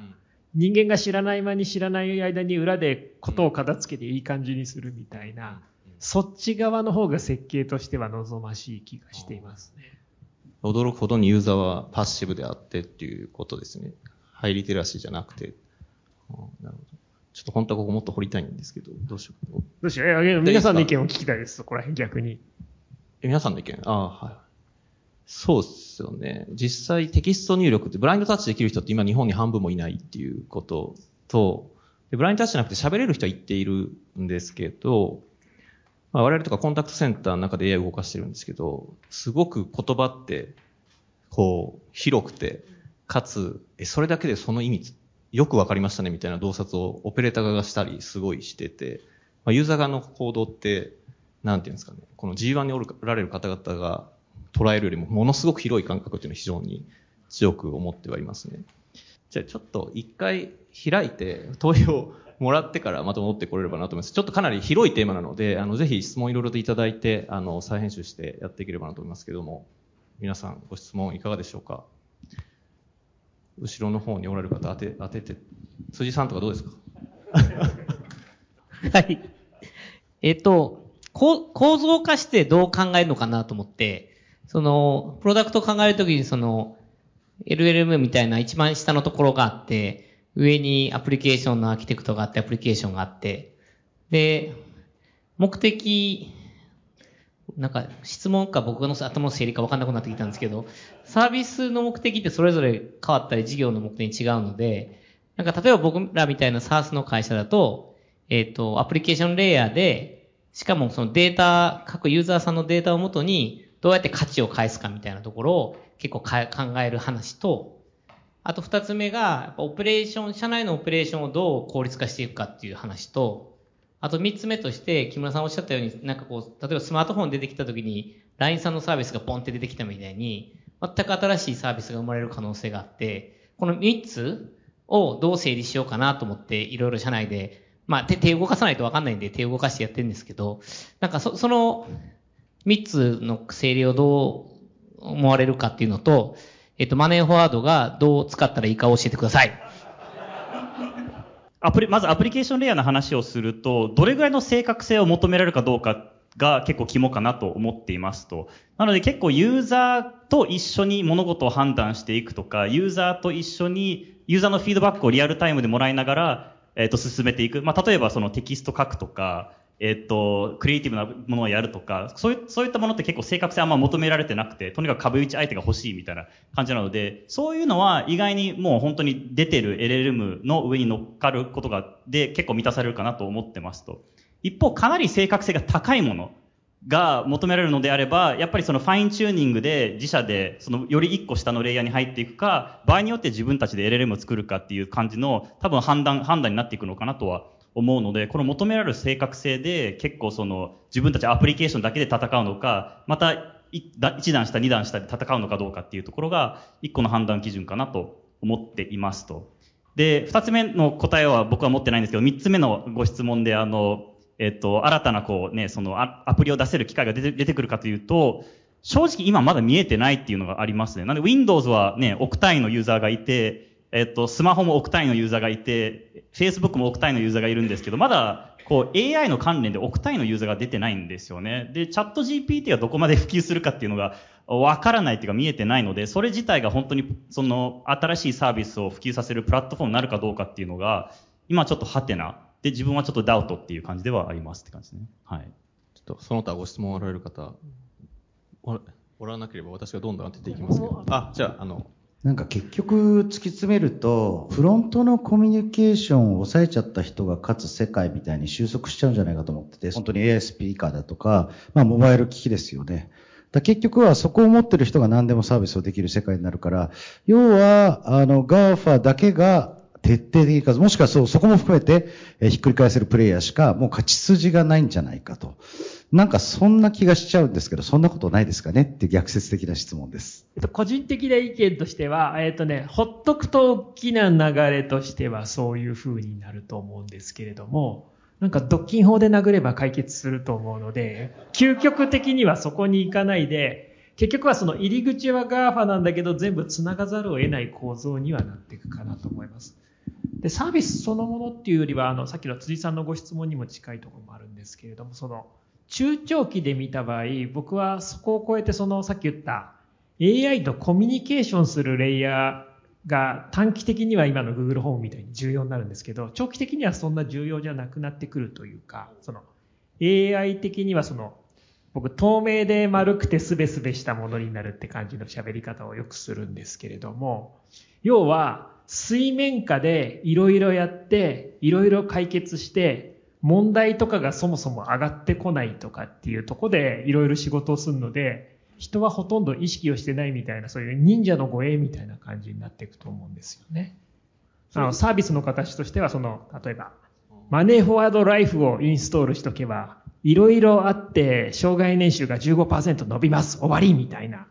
人間が知らない間に知らない間に裏でことを片付けていい感じにするみたいな、そっち側の方が設計としては望ましい気がしていますね。驚くほどにユーザーはパッシブであってっていうことですね。ハイリテラシーじゃなくて。なるほど。ちょっと本当はここもっと掘りたいんですけど、どうしよう。どうしよう。皆さんの意見を聞きたいです、そこら辺逆に。え、皆さんの意見？ああ、はい。そうっすですよね。実際テキスト入力ってブラインドタッチできる人って今日本に半分もいないっていうことと、でブラインドタッチじゃなくて喋れる人は言っているんですけど、まあ、我々とかコンタクトセンターの中で AI を動かしてるんですけど、すごく言葉って、こう、広くて、かつ、え、それだけでその意味、よくわかりましたねみたいな洞察をオペレーター側がしたりすごいしてて、まあ、ユーザー側の行動って、なんていうんですかね、この G1 におられる方々が捉えるよりもものすごく広い感覚っていうのを非常に強く思ってはいますね。じゃあちょっと一回開いて投票もらってからまた戻ってこれればなと思います。ちょっとかなり広いテーマなので、あの、ぜひ質問いろいろといただいて、あの、再編集してやっていければなと思いますけども、皆さんご質問いかがでしょうか？後ろの方におられる方当て、当てて、辻さんとかどうですか？はい。えっと、構造化してどう考えるのかなと思って、その、プロダクトを考えるときにその、LLM みたいな一番下のところがあって、上にアプリケーションのアーキテクトがあって、アプリケーションがあって、で、目的、なんか質問か僕の頭の整理か分かんなくなってきたんですけど、サービスの目的ってそれぞれ変わったり事業の目的に違うので、なんか例えば僕らみたいな SARS の会社だと、えっ、ー、と、アプリケーションレイヤーで、しかもそのデータ、各ユーザーさんのデータをもとに、どうやって価値を返すかみたいなところを結構考える話と、あと二つ目が、オペレーション、社内のオペレーションをどう効率化していくかっていう話と、あと三つ目として、木村さんおっしゃったように、なんかこう、例えばスマートフォン出てきた時に、LINE さんのサービスがポンって出てきたみたいに、全く新しいサービスが生まれる可能性があって、この三つをどう整理しようかなと思って、いろいろ社内で、まあ手、手動かさないとわかんないんで手動かしてやってるんですけど、なんかそ、その三つの整理をどう思われるかっていうのと、えっと、マネーフォワードがどう使ったらいいか教えてください。アプリ、まずアプリケーションレイヤーの話をすると、どれぐらいの正確性を求められるかどうかが結構肝かなと思っていますと。なので結構ユーザーと一緒に物事を判断していくとか、ユーザーと一緒に、ユーザーのフィードバックをリアルタイムでもらいながら、えっ、と、進めていく。まあ、例えばそのテキスト書くとか、えっと、クリエイティブなものをやるとか、そういそういったものって結構正確性あんま求められてなくて、とにかく株打ち相手が欲しいみたいな感じなので、そういうのは意外にもう本当に出てる LLM の上に乗っかることが、で結構満たされるかなと思ってますと。一方、かなり正確性が高いものが求められるのであれば、やっぱりそのファインチューニングで自社でそのより一個下のレイヤーに入っていくか、場合によって自分たちで LLM を作るかっていう感じの多分判断、判断になっていくのかなとは思うので、この求められる正確性で結構その自分たちアプリケーションだけで戦うのか、また一段下、二段下で戦うのかどうかっていうところが一個の判断基準かなと思っていますと。で、二つ目の答えは僕は持ってないんですけど、三つ目のご質問であの、えっと、新たなこうね、そのアプリを出せる機会が出て出てくるかというと、正直今まだ見えてないっていうのがありますね。なんで Windows はね、億単位のユーザーがいて、えっと、スマホも億単位のユーザーがいて、Facebook も億単位のユーザーがいるんですけど、まだ、こう、AI の関連で億単位のユーザーが出てないんですよね。で、チャット GPT がどこまで普及するかっていうのが、わからないっていうか見えてないので、それ自体が本当に、その、新しいサービスを普及させるプラットフォームになるかどうかっていうのが、今ちょっとハテナ。で、自分はちょっとダウトっていう感じではありますって感じですね。はい。ちょっと、その他ご質問おられる方、おらなければ私がどんどん当てていきますけど。あ、じゃあ、あの、なんか結局突き詰めると、フロントのコミュニケーションを抑えちゃった人が勝つ世界みたいに収束しちゃうんじゃないかと思ってて、本当に AI スピーカーだとか、まあモバイル機器ですよね。だ結局はそこを持ってる人が何でもサービスをできる世界になるから、要は、あの、GAFA だけが徹底的か、もしくはそう、そこも含めて、えひっくり返せるプレイヤーしか、もう勝ち筋がないんじゃないかと。なんかそんな気がしちゃうんですけど、そんなことないですかねって逆説的な質問です。えっと、個人的な意見としては、えっとね、ほっとくと大きな流れとしてはそういう風になると思うんですけれども、なんか独禁法で殴れば解決すると思うので、究極的にはそこに行かないで、結局はその入り口は GAFA なんだけど全部繋がざるを得ない構造にはなっていくかなと思います。で、サービスそのものっていうよりは、あの、さっきの辻さんのご質問にも近いところもあるんですけれども、その、中長期で見た場合、僕はそこを超えてその、さっき言った AI とコミュニケーションするレイヤーが短期的には今の Google ホームみたいに重要になるんですけど、長期的にはそんな重要じゃなくなってくるというか、その AI 的にはその、僕透明で丸くてスベスベしたものになるって感じの喋り方をよくするんですけれども、要は水面下でいろいろやって、いろいろ解決して、問題とかがそもそも上がってこないとかっていうところでいろいろ仕事をするので、人はほとんど意識をしてないみたいな、そういう忍者の護衛みたいな感じになっていくと思うんですよね。あの、サービスの形としては、その、例えば、マネーフォワードライフをインストールしとけば、いろいろあって、障害年収が15%伸びます、終わりみたいな、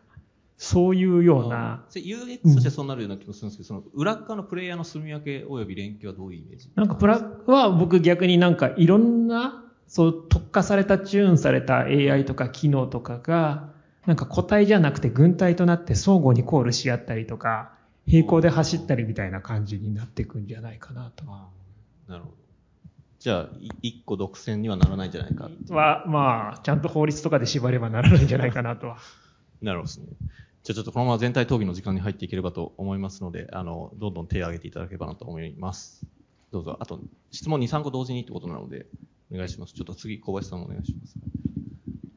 そういうような、UX としてそうなるような気もするんですけど、その裏側のプレイヤーの住み分け及び連携はどういうイメージ？なんかプラは僕逆になんかいろんな、そう特化されたチューンされた AI とか機能とかが、なんか個体じゃなくて群体となって相互にコールし合ったりとか、並行で走ったりみたいな感じになっていくんじゃないかなと。なるほど。じゃあ、い一個独占にはならないんじゃないか。は、まあ、ちゃんと法律とかで縛ればならないんじゃないかなとは。なるほどですね。じゃあちょっとこのまま全体討議の時間に入っていければと思いますので、あの、どんどん手を挙げていただければなと思います。どうぞ。あと、質問2、3個同時にってことなので、お願いします。ちょっと次、小林さんお願いします。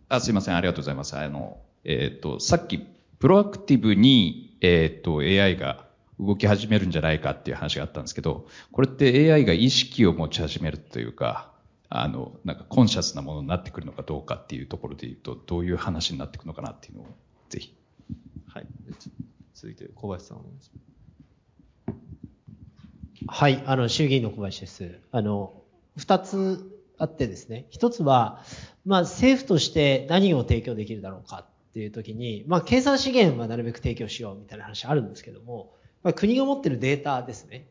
あすいません、ありがとうございます。あの、えっ、と、さっき、プロアクティブに、えっ、と、AI が動き始めるんじゃないかっていう話があったんですけど、これって AI が意識を持ち始めるというか、あの、なんかコンシャスなものになってくるのかどうかっていうところで言うと、どういう話になっていくのかなっていうのを、ぜひ。はい。続いて、小林さんお願いします。はい、あの、衆議院の小林です。あの、二つあってですね。一つは、まあ、政府として何を提供できるだろうかっていう時に、まあ、計算資源はなるべく提供しようみたいな話あるんですけども、まあ、国が持ってるデータですね。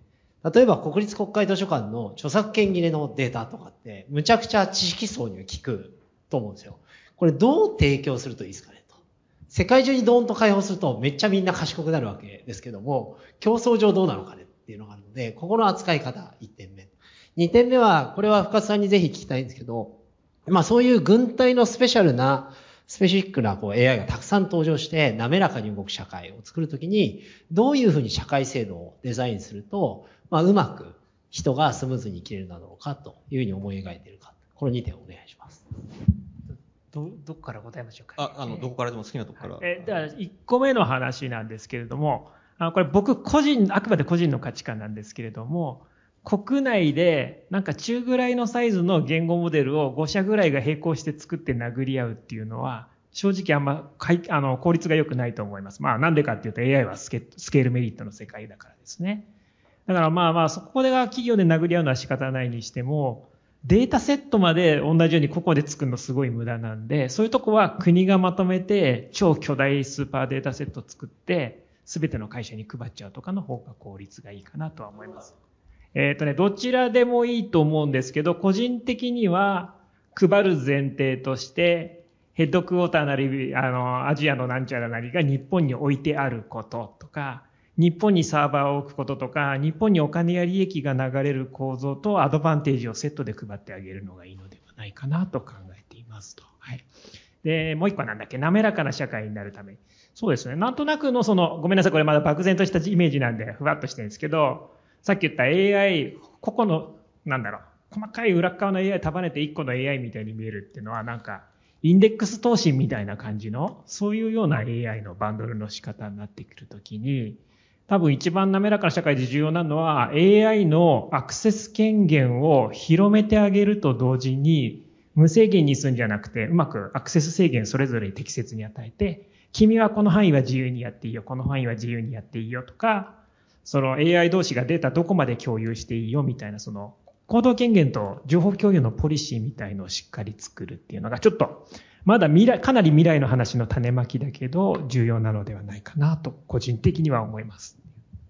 例えば国立国会図書館の著作権切れのデータとかって、むちゃくちゃ知識層には効くと思うんですよ。これどう提供するといいですかね？世界中にドーンと開放するとめっちゃみんな賢くなるわけですけども、競争上どうなのかねっていうのがあるので、ここの扱い方、1点目。2点目は、これは深津さんにぜひ聞きたいんですけど、まあそういう軍隊のスペシャルな、スペシフィックなこう AI がたくさん登場して滑らかに動く社会を作るときに、どういうふうに社会制度をデザインすると、まあうまく人がスムーズに生きれるだろうかというふうに思い描いているか。この2点をお願いします。ど、どっから答えましょうか。あ、あの、どこからでも好きなとこから。え、では、1個目の話なんですけれども、あのこれ僕個人、あくまで個人の価値観なんですけれども、国内でなんか中ぐらいのサイズの言語モデルを5社ぐらいが並行して作って殴り合うっていうのは、正直あんまかいあの効率が良くないと思います。まあなんでかっていうと AI はスケスケールメリットの世界だからですね。だからまあまあそこでが企業で殴り合うのは仕方ないにしても、データセットまで同じように個々で作るのすごい無駄なんで、そういうとこは国がまとめて超巨大スーパーデータセットを作って、すべての会社に配っちゃうとかの方が効率がいいかなとは思います。えっ、とね、どちらでもいいと思うんですけど、個人的には配る前提として、ヘッドクォーターなり、あの、アジアのなんちゃらなりが日本に置いてあることとか、日本にサーバーを置くこととか、日本にお金や利益が流れる構造とアドバンテージをセットで配ってあげるのがいいのではないかなと考えていますと。はい。で、もう一個なんだっけ、滑らかな社会になるために。そうですね。なんとなくのその、ごめんなさい、これまだ漠然としたイメージなんで、ふわっとしてるんですけど、さっき言った AI、個々の、なんだろう、細かい裏側の AI 束ねて一個の AI みたいに見えるっていうのは、なんか、インデックス投資みたいな感じの、そういうような AI のバンドルの仕方になってくるときに、多分一番滑らかな社会で重要なのは AI のアクセス権限を広めてあげると同時に無制限にするんじゃなくて、うまくアクセス制限それぞれに適切に与えて、君はこの範囲は自由にやっていいよ、この範囲は自由にやっていいよとか、その AI 同士がデータどこまで共有していいよみたいな、その行動権限と情報共有のポリシーみたいのをしっかり作るっていうのが、ちょっと、まだ未来、かなり未来の話の種まきだけど、重要なのではないかなと、個人的には思います。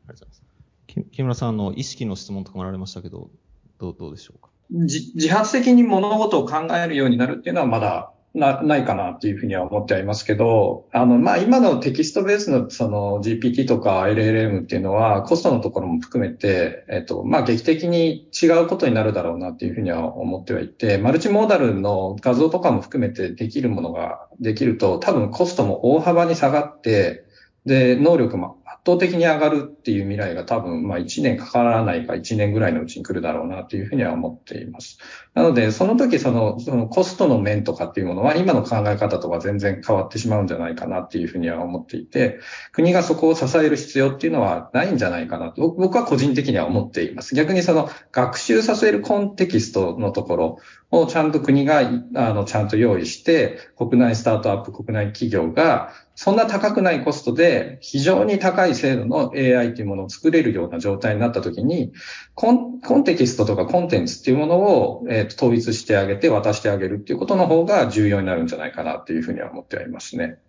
ありがとうございます。木村さんの意識の質問とかもられましたけど、どう、どうでしょうか？自発的に物事を考えるようになるっていうのはまだな、ないかなっていうふうには思ってはいますけど、あの、まあ、今のテキストベースのその GPT とか LLM っていうのはコストのところも含めて、えっと、まあ、劇的に違うことになるだろうなっていうふうには思ってはいて、マルチモーダルの画像とかも含めてできるものができると、多分コストも大幅に下がって、で、能力も圧倒的に上がるっていう未来が多分、まあ1年かからないか1年ぐらいのうちに来るだろうなというふうには思っています。なので、その時その、そのコストの面とかっていうものは今の考え方とは全然変わってしまうんじゃないかなっていうふうには思っていて、国がそこを支える必要っていうのはないんじゃないかなと、僕は個人的には思っています。逆にその学習させるコンテキストのところをちゃんと国が、あの、ちゃんと用意して、国内スタートアップ、国内企業がそんな高くないコストで非常に高い精度の AI というものを作れるような状態になったときにコン、コンテキストとかコンテンツっていうものを、えー、と統一してあげて渡してあげるっていうことの方が重要になるんじゃないかなっていうふうには思ってはいますね。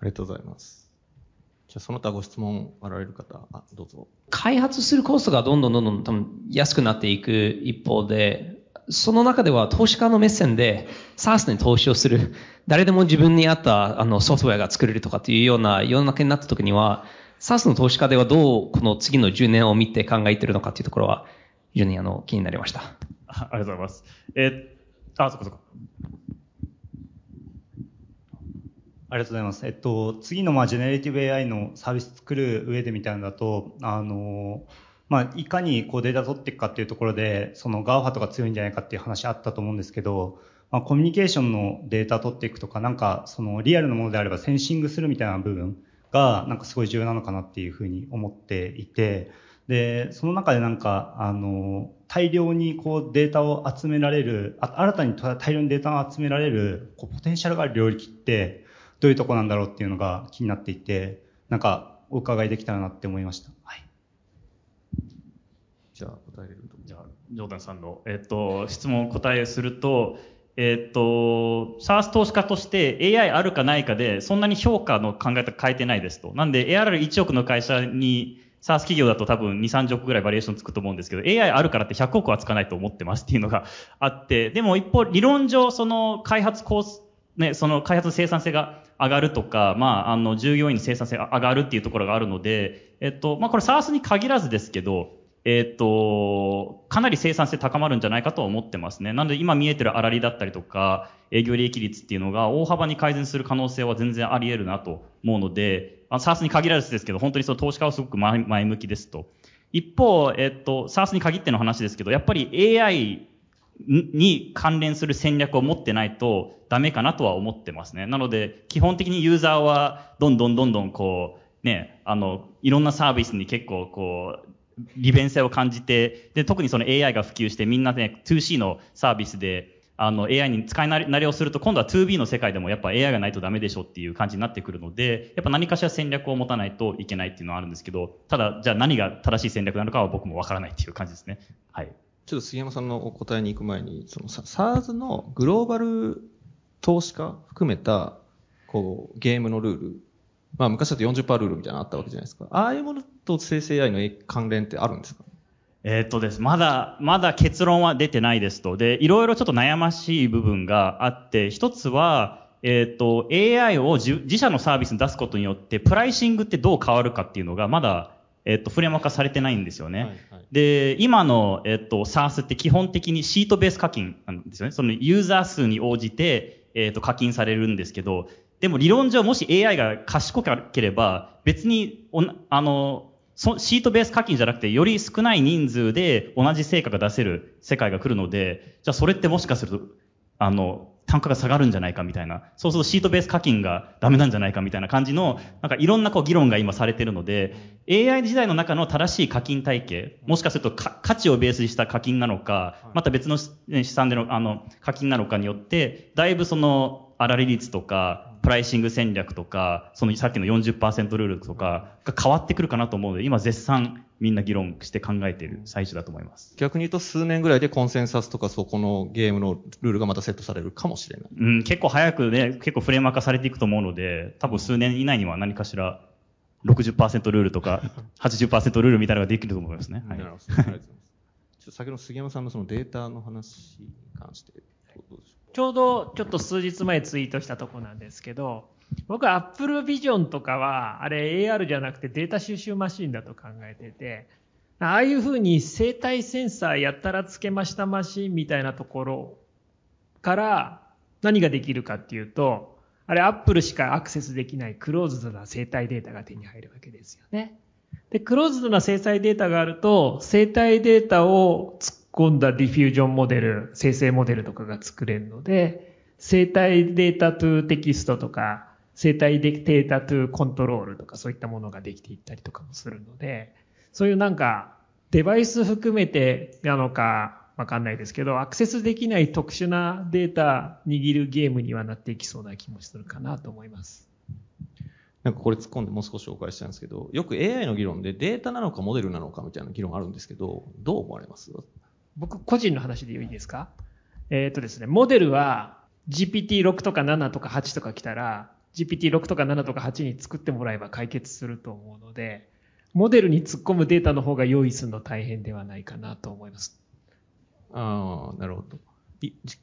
ありがとうございます。じゃあその他ご質問あられる方、あどうぞ。開発するコストがどんどんどんどん多分安くなっていく一方で、その中では投資家の目線で SaaS に投資をする、誰でも自分に合ったあのソフトウェアが作れるとかっていうような世の中になった時には、SaaS の投資家ではどうこの次の10年を見て考えているのかっていうところは、非常にあの気になりました。ありがとうございます。えー、あ、そこそこ。ありがとうございます。えっと、次のまあジェネレティブ AI のサービス作る上でみたいなのだと、あの、まあ、いかにこうデータ取っていくかっていうところで、その GAFA とか強いんじゃないかっていう話あったと思うんですけど、まあ、コミュニケーションのデータ取っていくとか、なんかそのリアルなものであればセンシングするみたいな部分が、なんかすごい重要なのかなっていうふうに思っていて、で、その中でなんか、あの、大量にこうデータを集められる、新たに大量にデータを集められる、こうポテンシャルがある領域って、どういうとこなんだろうっていうのが気になっていて、なんかお伺いできたらなって思いました。はい。じゃあ答えれると。じゃあ、ジョーダンさんの、えっと、質問を答えすると、えっと、サース投資家として AI あるかないかで、そんなに評価の考え方変えてないですと。なんで ARR1 億の会社に、サース企業だと多分2、30億ぐらいバリエーションつくと思うんですけど、AI あるからって100億はつかないと思ってますっていうのが あって、でも一方、理論上、その開発コース、ね、その開発生産性が上がるとか、まあ、あの、従業員の生産性が上がるっていうところがあるので、えっと、まあ、これ SARS に限らずですけど、えっ、と、かなり生産性高まるんじゃないかと思ってますね。なので今見えてる粗利だったりとか、営業利益率っていうのが大幅に改善する可能性は全然あり得るなと思うので、あ SARS に限らずですけど、本当にその投資家はすごく前向きですと。一方、えっ、と、SARS に限っての話ですけど、やっぱり AI に関連する戦略を持ってないとダメかなとは思ってますね。なので、基本的にユーザーはどんどんどんどんこう、ね、あの、いろんなサービスに結構こう、利便性を感じて、で、特にその AI が普及してみんなね、2C のサービスで、あの AI に使い慣れをすると今度は 2B の世界でもやっぱ AI がないとダメでしょっていう感じになってくるので、やっぱ何かしら戦略を持たないといけないっていうのはあるんですけど、ただ、じゃあ何が正しい戦略なのかは僕もわからないっていう感じですね。はい。ちょっと杉山さんのお答えに行く前に、その SARS のグローバル投資家含めた、こう、ゲームのルールまあ昔だと40%ルールみたいなのあったわけじゃないですか。ああいうものと生成 AI の関連ってあるんですか？えー、っとです。まだ、まだ結論は出てないですと。で、いろいろちょっと悩ましい部分があって、一つは、えー、っと、AI を自社のサービスに出すことによって、プライシングってどう変わるかっていうのが、まだ、えー、っと、フレーム化されてないんですよね。はいはい、で、今の、えっと、SARS って基本的にシートベース課金なんですよね。そのユーザー数に応じて、えっと、課金されるんですけど、でも理論上もし AI が賢ければ、別にあの、そシートベース課金じゃなくて、より少ない人数で同じ成果が出せる世界が来るので、じゃあそれってもしかすると、あの、単価が下がるんじゃないかみたいな、そうするとシートベース課金がダメなんじゃないかみたいな感じの、なんかいろんなこう議論が今されてるので、AI 時代の中の正しい課金体系、もしかすると価値をベースにした課金なのか、また別の資産でのあの課金なのかによって、だいぶその粗利率とか、プライシング戦略とか、そのさっきの40%ルールとかが変わってくるかなと思うので、今絶賛みんな議論して考えている最初だと思います。逆に言うと数年ぐらいでコンセンサスとかそこのゲームのルールがまたセットされるかもしれない。うん、結構早くね、結構フレーム化されていくと思うので、多分数年以内には何かしら60%ルールとか 80%ルールみたいなのができると思いますね。はい。なるほど。ありがとうございます。ちょっと先ほど杉山さんのそのデータの話に関して、どうでしょうちょうどちょっと数日前ツイートしたとこなんですけど、僕は Apple Vision とかは、あれ AR じゃなくてデータ収集マシンだと考えてて、ああいうふうに生体センサーやったらつけましたマシンみたいなところから何ができるかっていうと、あれ Apple しかアクセスできないクローズドな生体データが手に入るわけですよね。で、クローズドな生体データがあると、生体データを突っ込んだ diffusion モデル、生成モデルとかが作れるので、生体データ to text とか、生体データ to control とかそういったものができていったりとかもするので、そういうなんかデバイス含めてなのかわかんないですけど、アクセスできない特殊なデータ握るゲームにはなっていきそうな気もするかなと思います。なんかこれ突っ込んでもう少し紹介したいんですけど、よく AI の議論でデータなのかモデルなのかみたいな議論あるんですけど、どう思われます？僕個人の話でいいですか？えっ、ー、とですね、モデルは GPT6 とか7とか8とか来たら、GPT6 とか7とか8に作ってもらえば解決すると思うので、モデルに突っ込むデータの方が用意するの大変ではないかなと思います。ああ、なるほど。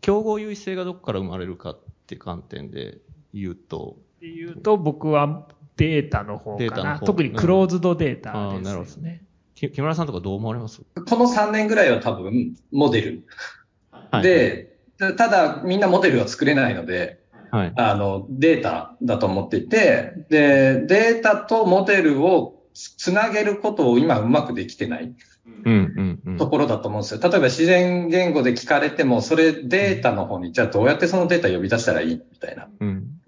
競合優位性がどこから生まれるかって観点で言うと？っていうと、僕はデータの方かな。特にクローズドデータですね。木村さんとかどう思われます？この3年ぐらいは多分、モデル。はい、で、ただみんなモデルは作れないので、はい、あの、データだと思っていて、で、データとモデルをつなげることを今うまくできてない。ところだと思うんですよ。例えば自然言語で聞かれても、それデータの方に、じゃあどうやってそのデータ呼び出したらいい？みたいな。うん、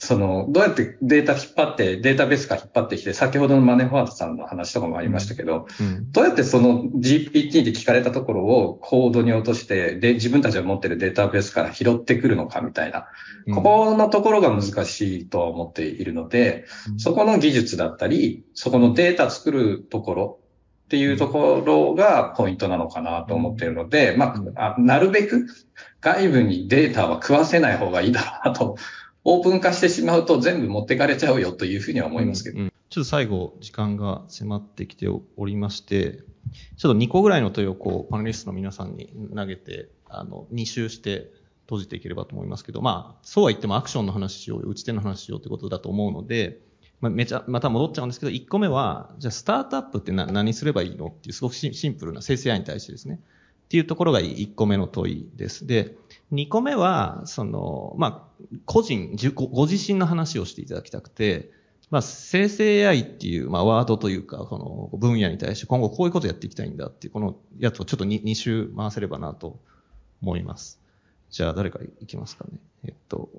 その、どうやってデータ引っ張って、データベースから引っ張ってきて、先ほどのマネーフォワードさんの話とかもありましたけど、うん、どうやってその GPT で聞かれたところをコードに落として、で、自分たちが持ってるデータベースから拾ってくるのかみたいな、ここのところが難しいとは思っているので、そこの技術だったり、そこのデータ作るところっていうところがポイントなのかなと思っているので、まあ、なるべく外部にデータは食わせない方がいいだろうなとオープン化してしまうと全部持ってかれちゃうよというふうには思いますけど。うんうん、ちょっと最後、時間が迫ってきておりまして、ちょっと2個ぐらいの問いをこう、パネリストの皆さんに投げて、あの、2周して閉じていければと思いますけど、まあ、そうは言ってもアクションの話しようよ、打ち手の話しようということだと思うので、まあ、めちゃ、また戻っちゃうんですけど、1個目は、じゃあスタートアップって何すればいいのっていう、すごくシンプルな生成 AI に対してですね。っていうところが1個目の問いです。で、2個目は、その、まあ、個人、ご自身の話をしていただきたくて、まあ、生成 AI っていう、まあ、ワードというか、この分野に対して今後こういうことやっていきたいんだっていう、このやつをちょっと 2, 2周回せればなと思います。じゃあ、誰かいきますかね。えっと、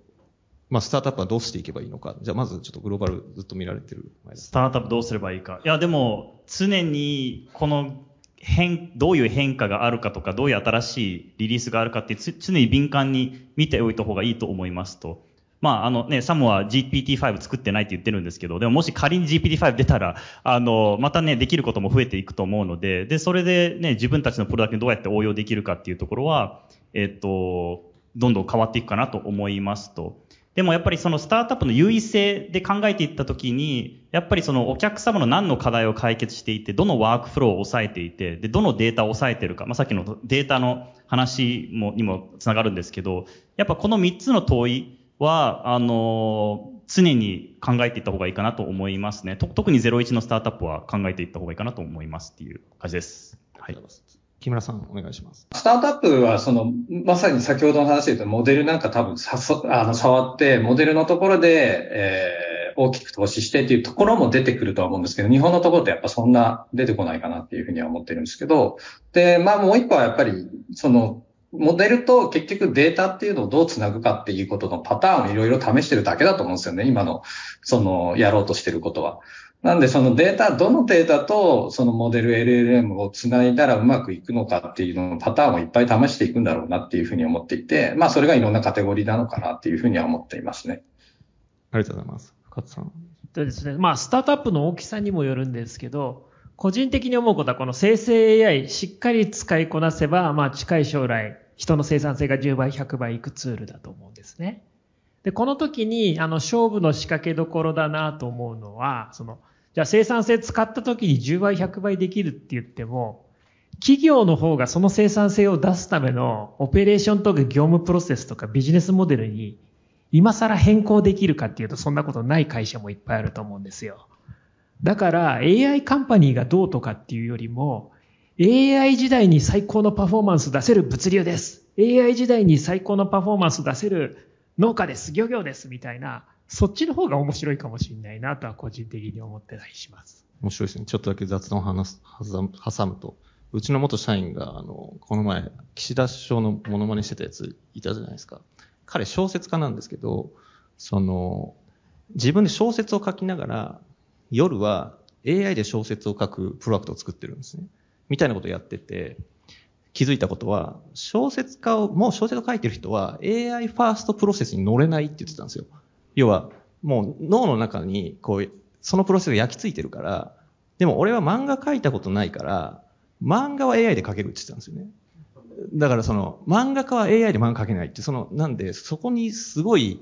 まあ、スタートアップはどうしていけばいいのか。じゃあ、まずちょっとグローバルずっと見られてるスタートアップどうすればいいか。いや、でも、常に、この変、どういう変化があるかとか、どういう新しいリリースがあるかって常に敏感に見ておいた方がいいと思いますと。まあ、あのね、サムは GPT-5 作ってないって言ってるんですけど、でももし仮に GPT-5 出たら、あの、またね、できることも増えていくと思うので、で、それでね、自分たちのプロダクトにどうやって応用できるかっていうところは、えっと、どんどん変わっていくかなと思いますと。でもやっぱりそのスタートアップの優位性で考えていったときに、やっぱりそのお客様の何の課題を解決していて、どのワークフローを抑えていて、で、どのデータを抑えているか、まあ、さっきのデータの話も、にもつながるんですけど、やっぱこの3つの問いは、あの、常に考えていった方がいいかなと思いますね。特に01のスタートアップは考えていった方がいいかなと思いますっていう感じです。はい。木村さん、お願いします。スタートアップは、その、まさに先ほどの話で言うと、モデルなんか多分さそ、あの、触って、モデルのところで、えー、大きく投資してっていうところも出てくるとは思うんですけど、日本のところってやっぱそんな出てこないかなっていうふうには思ってるんですけど、で、まあもう一個はやっぱり、その、モデルと結局データっていうのをどうつなぐかっていうことのパターンをいろいろ試してるだけだと思うんですよね。今の、その、やろうとしてることは。なんでそのデータ、どのデータとそのモデル LLM をつないだらうまくいくのかっていうののパターンをいっぱい試していくんだろうなっていうふうに思っていて、まあそれがいろんなカテゴリーなのかなっていうふうには思っていますね。ありがとうございます。深津さん。でですね、まあ、スタートアップの大きさにもよるんですけど、個人的に思うことは、この生成 AI しっかり使いこなせば、まあ、近い将来、人の生産性が10倍、100倍いくツールだと思うんですね。で、この時に、あの、勝負の仕掛けどころだなと思うのは、その、じゃあ生産性使った時に10倍、100倍できるって言っても、企業の方がその生産性を出すためのオペレーションとか業務プロセスとかビジネスモデルに今更変更できるかっていうとそんなことない会社もいっぱいあると思うんですよ。だから AI カンパニーがどうとかっていうよりも AI 時代に最高のパフォーマンス出せる物流です。AI 時代に最高のパフォーマンス出せる農家です。漁業です。みたいな、そっちの方が面白いかもしれないなとは個人的に思ってたりします。面白いですね。ちょっとだけ雑談を話す、挟むと。うちの元社員が、あの、この前、岸田首相のモノマネしてたやついたじゃないですか。彼小説家なんですけど、その、自分で小説を書きながら、夜は AI で小説を書くプロダクトを作ってるんですね。みたいなことをやってて、気づいたことは、小説家を、もう小説を書いてる人は AI ファーストプロセスに乗れないって言ってたんですよ。要は、もう脳の中に、こう、そのプロセスが焼き付いてるから、でも俺は漫画書いたことないから、漫画は AI で書けるって言ってたんですよね。だからその、漫画家は AI で漫画描けないって、その、なんで、そこにすごい、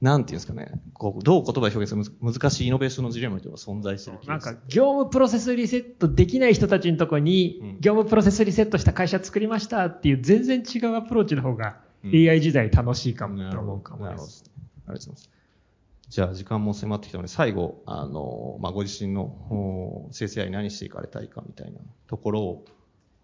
なんていうんですかね、こう、どう言葉で表現する難しいイノベーションのジレンマが存在してるなんか、業務プロセスリセットできない人たちのところに、業務プロセスリセットした会社作りましたっていう全然違うアプローチの方が、AI 時代楽しいかもと思うかもです。ありがとうございます。じゃあ、時間も迫ってきたので、最後、あの、まあ、ご自身の生成 AI 何していかれたいかみたいなところを、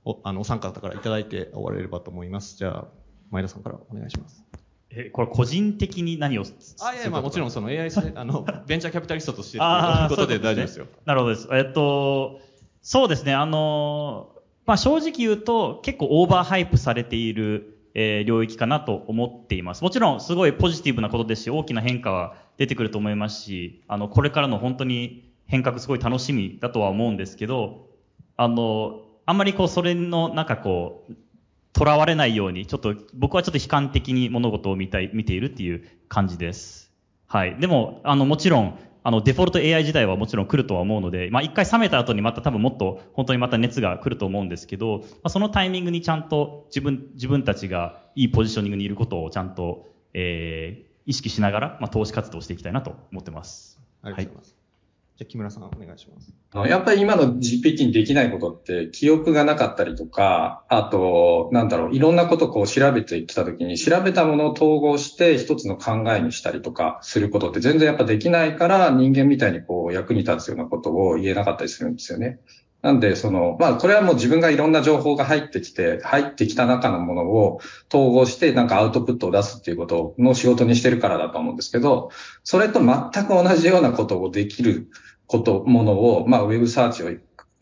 お、あの、お三方からいただいて終われればと思います。じゃあ、前田さんからお願いします。え、これ個人的に何をあ、いや、まあもちろんその AI、あの、ベンチャーキャピタリストとしてということで大丈夫ですよ。なるほどです。えっと、そうですね、あの、まあ正直言うと結構オーバーハイプされている、え、領域かなと思っています。もちろんすごいポジティブなことですし、大きな変化は出てくると思いますし、あの、これからの本当に変革すごい楽しみだとは思うんですけど、あの、あんまりこう、それの、なんかこう、囚われないように、ちょっと、僕はちょっと悲観的に物事を見たい、見ているっていう感じです。はい。でも、あの、もちろん、あの、デフォルト AI 自体はもちろん来るとは思うので、まあ、一回冷めた後にまた多分もっと、本当にまた熱が来ると思うんですけど、まあ、そのタイミングにちゃんと自分、自分たちがいいポジショニングにいることをちゃんと、えー、意識しながら、まあ、投資活動していきたいなと思ってます。ありがとうございます。はいじゃあ木村さんお願いします。やっぱり今の GPT にできないことって記憶がなかったりとか、あと、なんだろう、いろんなことをこう調べてきたときに調べたものを統合して一つの考えにしたりとかすることって全然やっぱできないから人間みたいにこう役に立つようなことを言えなかったりするんですよね。なんで、その、まあ、これはもう自分がいろんな情報が入ってきて、入ってきた中のものを統合して、なんかアウトプットを出すっていうことの仕事にしてるからだと思うんですけど、それと全く同じようなことをできること、ものを、まあ、ウェブサーチを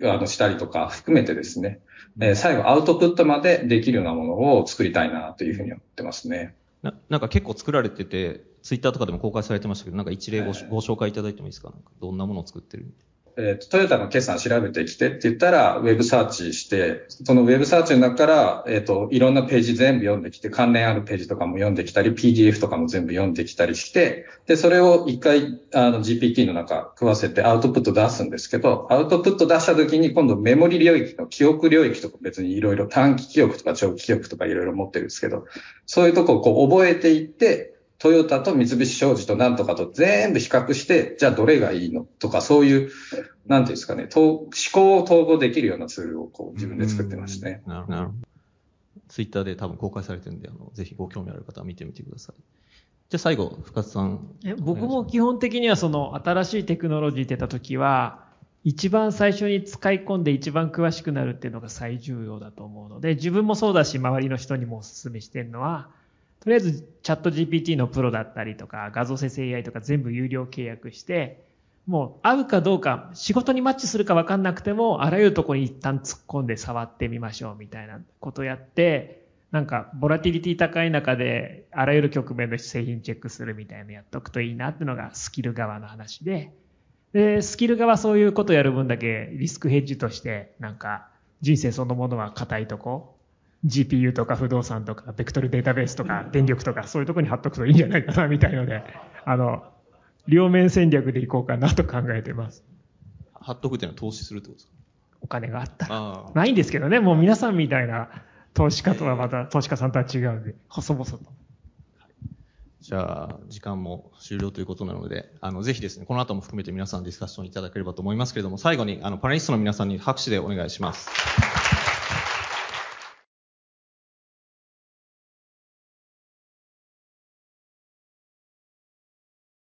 あのしたりとか含めてですね、えー、最後アウトプットまでできるようなものを作りたいなというふうに思ってますね。ななんか結構作られてて、ツイッターとかでも公開されてましたけど、なんか一例ご,、ご紹介いただいてもいいですか？なんかどんなものを作ってる？えっ、ー、と、トヨタの決算調べてきてって言ったら、ウェブサーチして、そのウェブサーチの中から、えっ、ー、と、いろんなページ全部読んできて、関連あるページとかも読んできたり、PDF とかも全部読んできたりして、で、それを一回、あの、GPT の中食わせてアウトプット出すんですけど、アウトプット出した時に今度メモリ領域の記憶領域とか別にいろいろ短期記憶とか長期記憶とかいろいろ持ってるんですけど、そういうとこをこう覚えていって、トヨタと三菱商事となんとかと全部比較して、じゃあどれがいいの？とか、そういう、なんていうんですかね、思考を統合できるようなツールをこう自分で作ってますね。なるほど。ツイッターで多分公開されてるんで、あの、ぜひご興味ある方は見てみてください。じゃあ最後、深津さん。僕も基本的にはその新しいテクノロジー出た時は、一番最初に使い込んで一番詳しくなるっていうのが最重要だと思うので、自分もそうだし、周りの人にもお勧めしてるのは、とりあえずチャット GPT のプロだったりとか、画像生成 AI とか全部有料契約して、もう合うかどうか、仕事にマッチするか分かんなくても、あらゆるところに一旦突っ込んで触ってみましょうみたいなことやって、なんか、ボラティリティ高い中で、あらゆる局面の製品チェックするみたいなのやっとくといいなっていうのがスキル側の話で、で、スキル側そういうことやる分だけリスクヘッジとして、なんか、人生そのものは硬いとこ、GPU とか不動産とか、ベクトルデータベースとか、電力とか、そういうとこに貼っとくといいんじゃないかな、みたいので、あの、両面戦略でいこうかなと考えてます。貼っとくっていうのは投資するってことですか？お金があったら。ないんですけどね、もう皆さんみたいな投資家とはまた、投資家さんとは違うんで、細々と。じゃあ、時間も終了ということなので、あの、ぜひですね、この後も含めて皆さんディスカッションいただければと思いますけれども、最後に、あの、パネリストの皆さんに拍手でお願いします。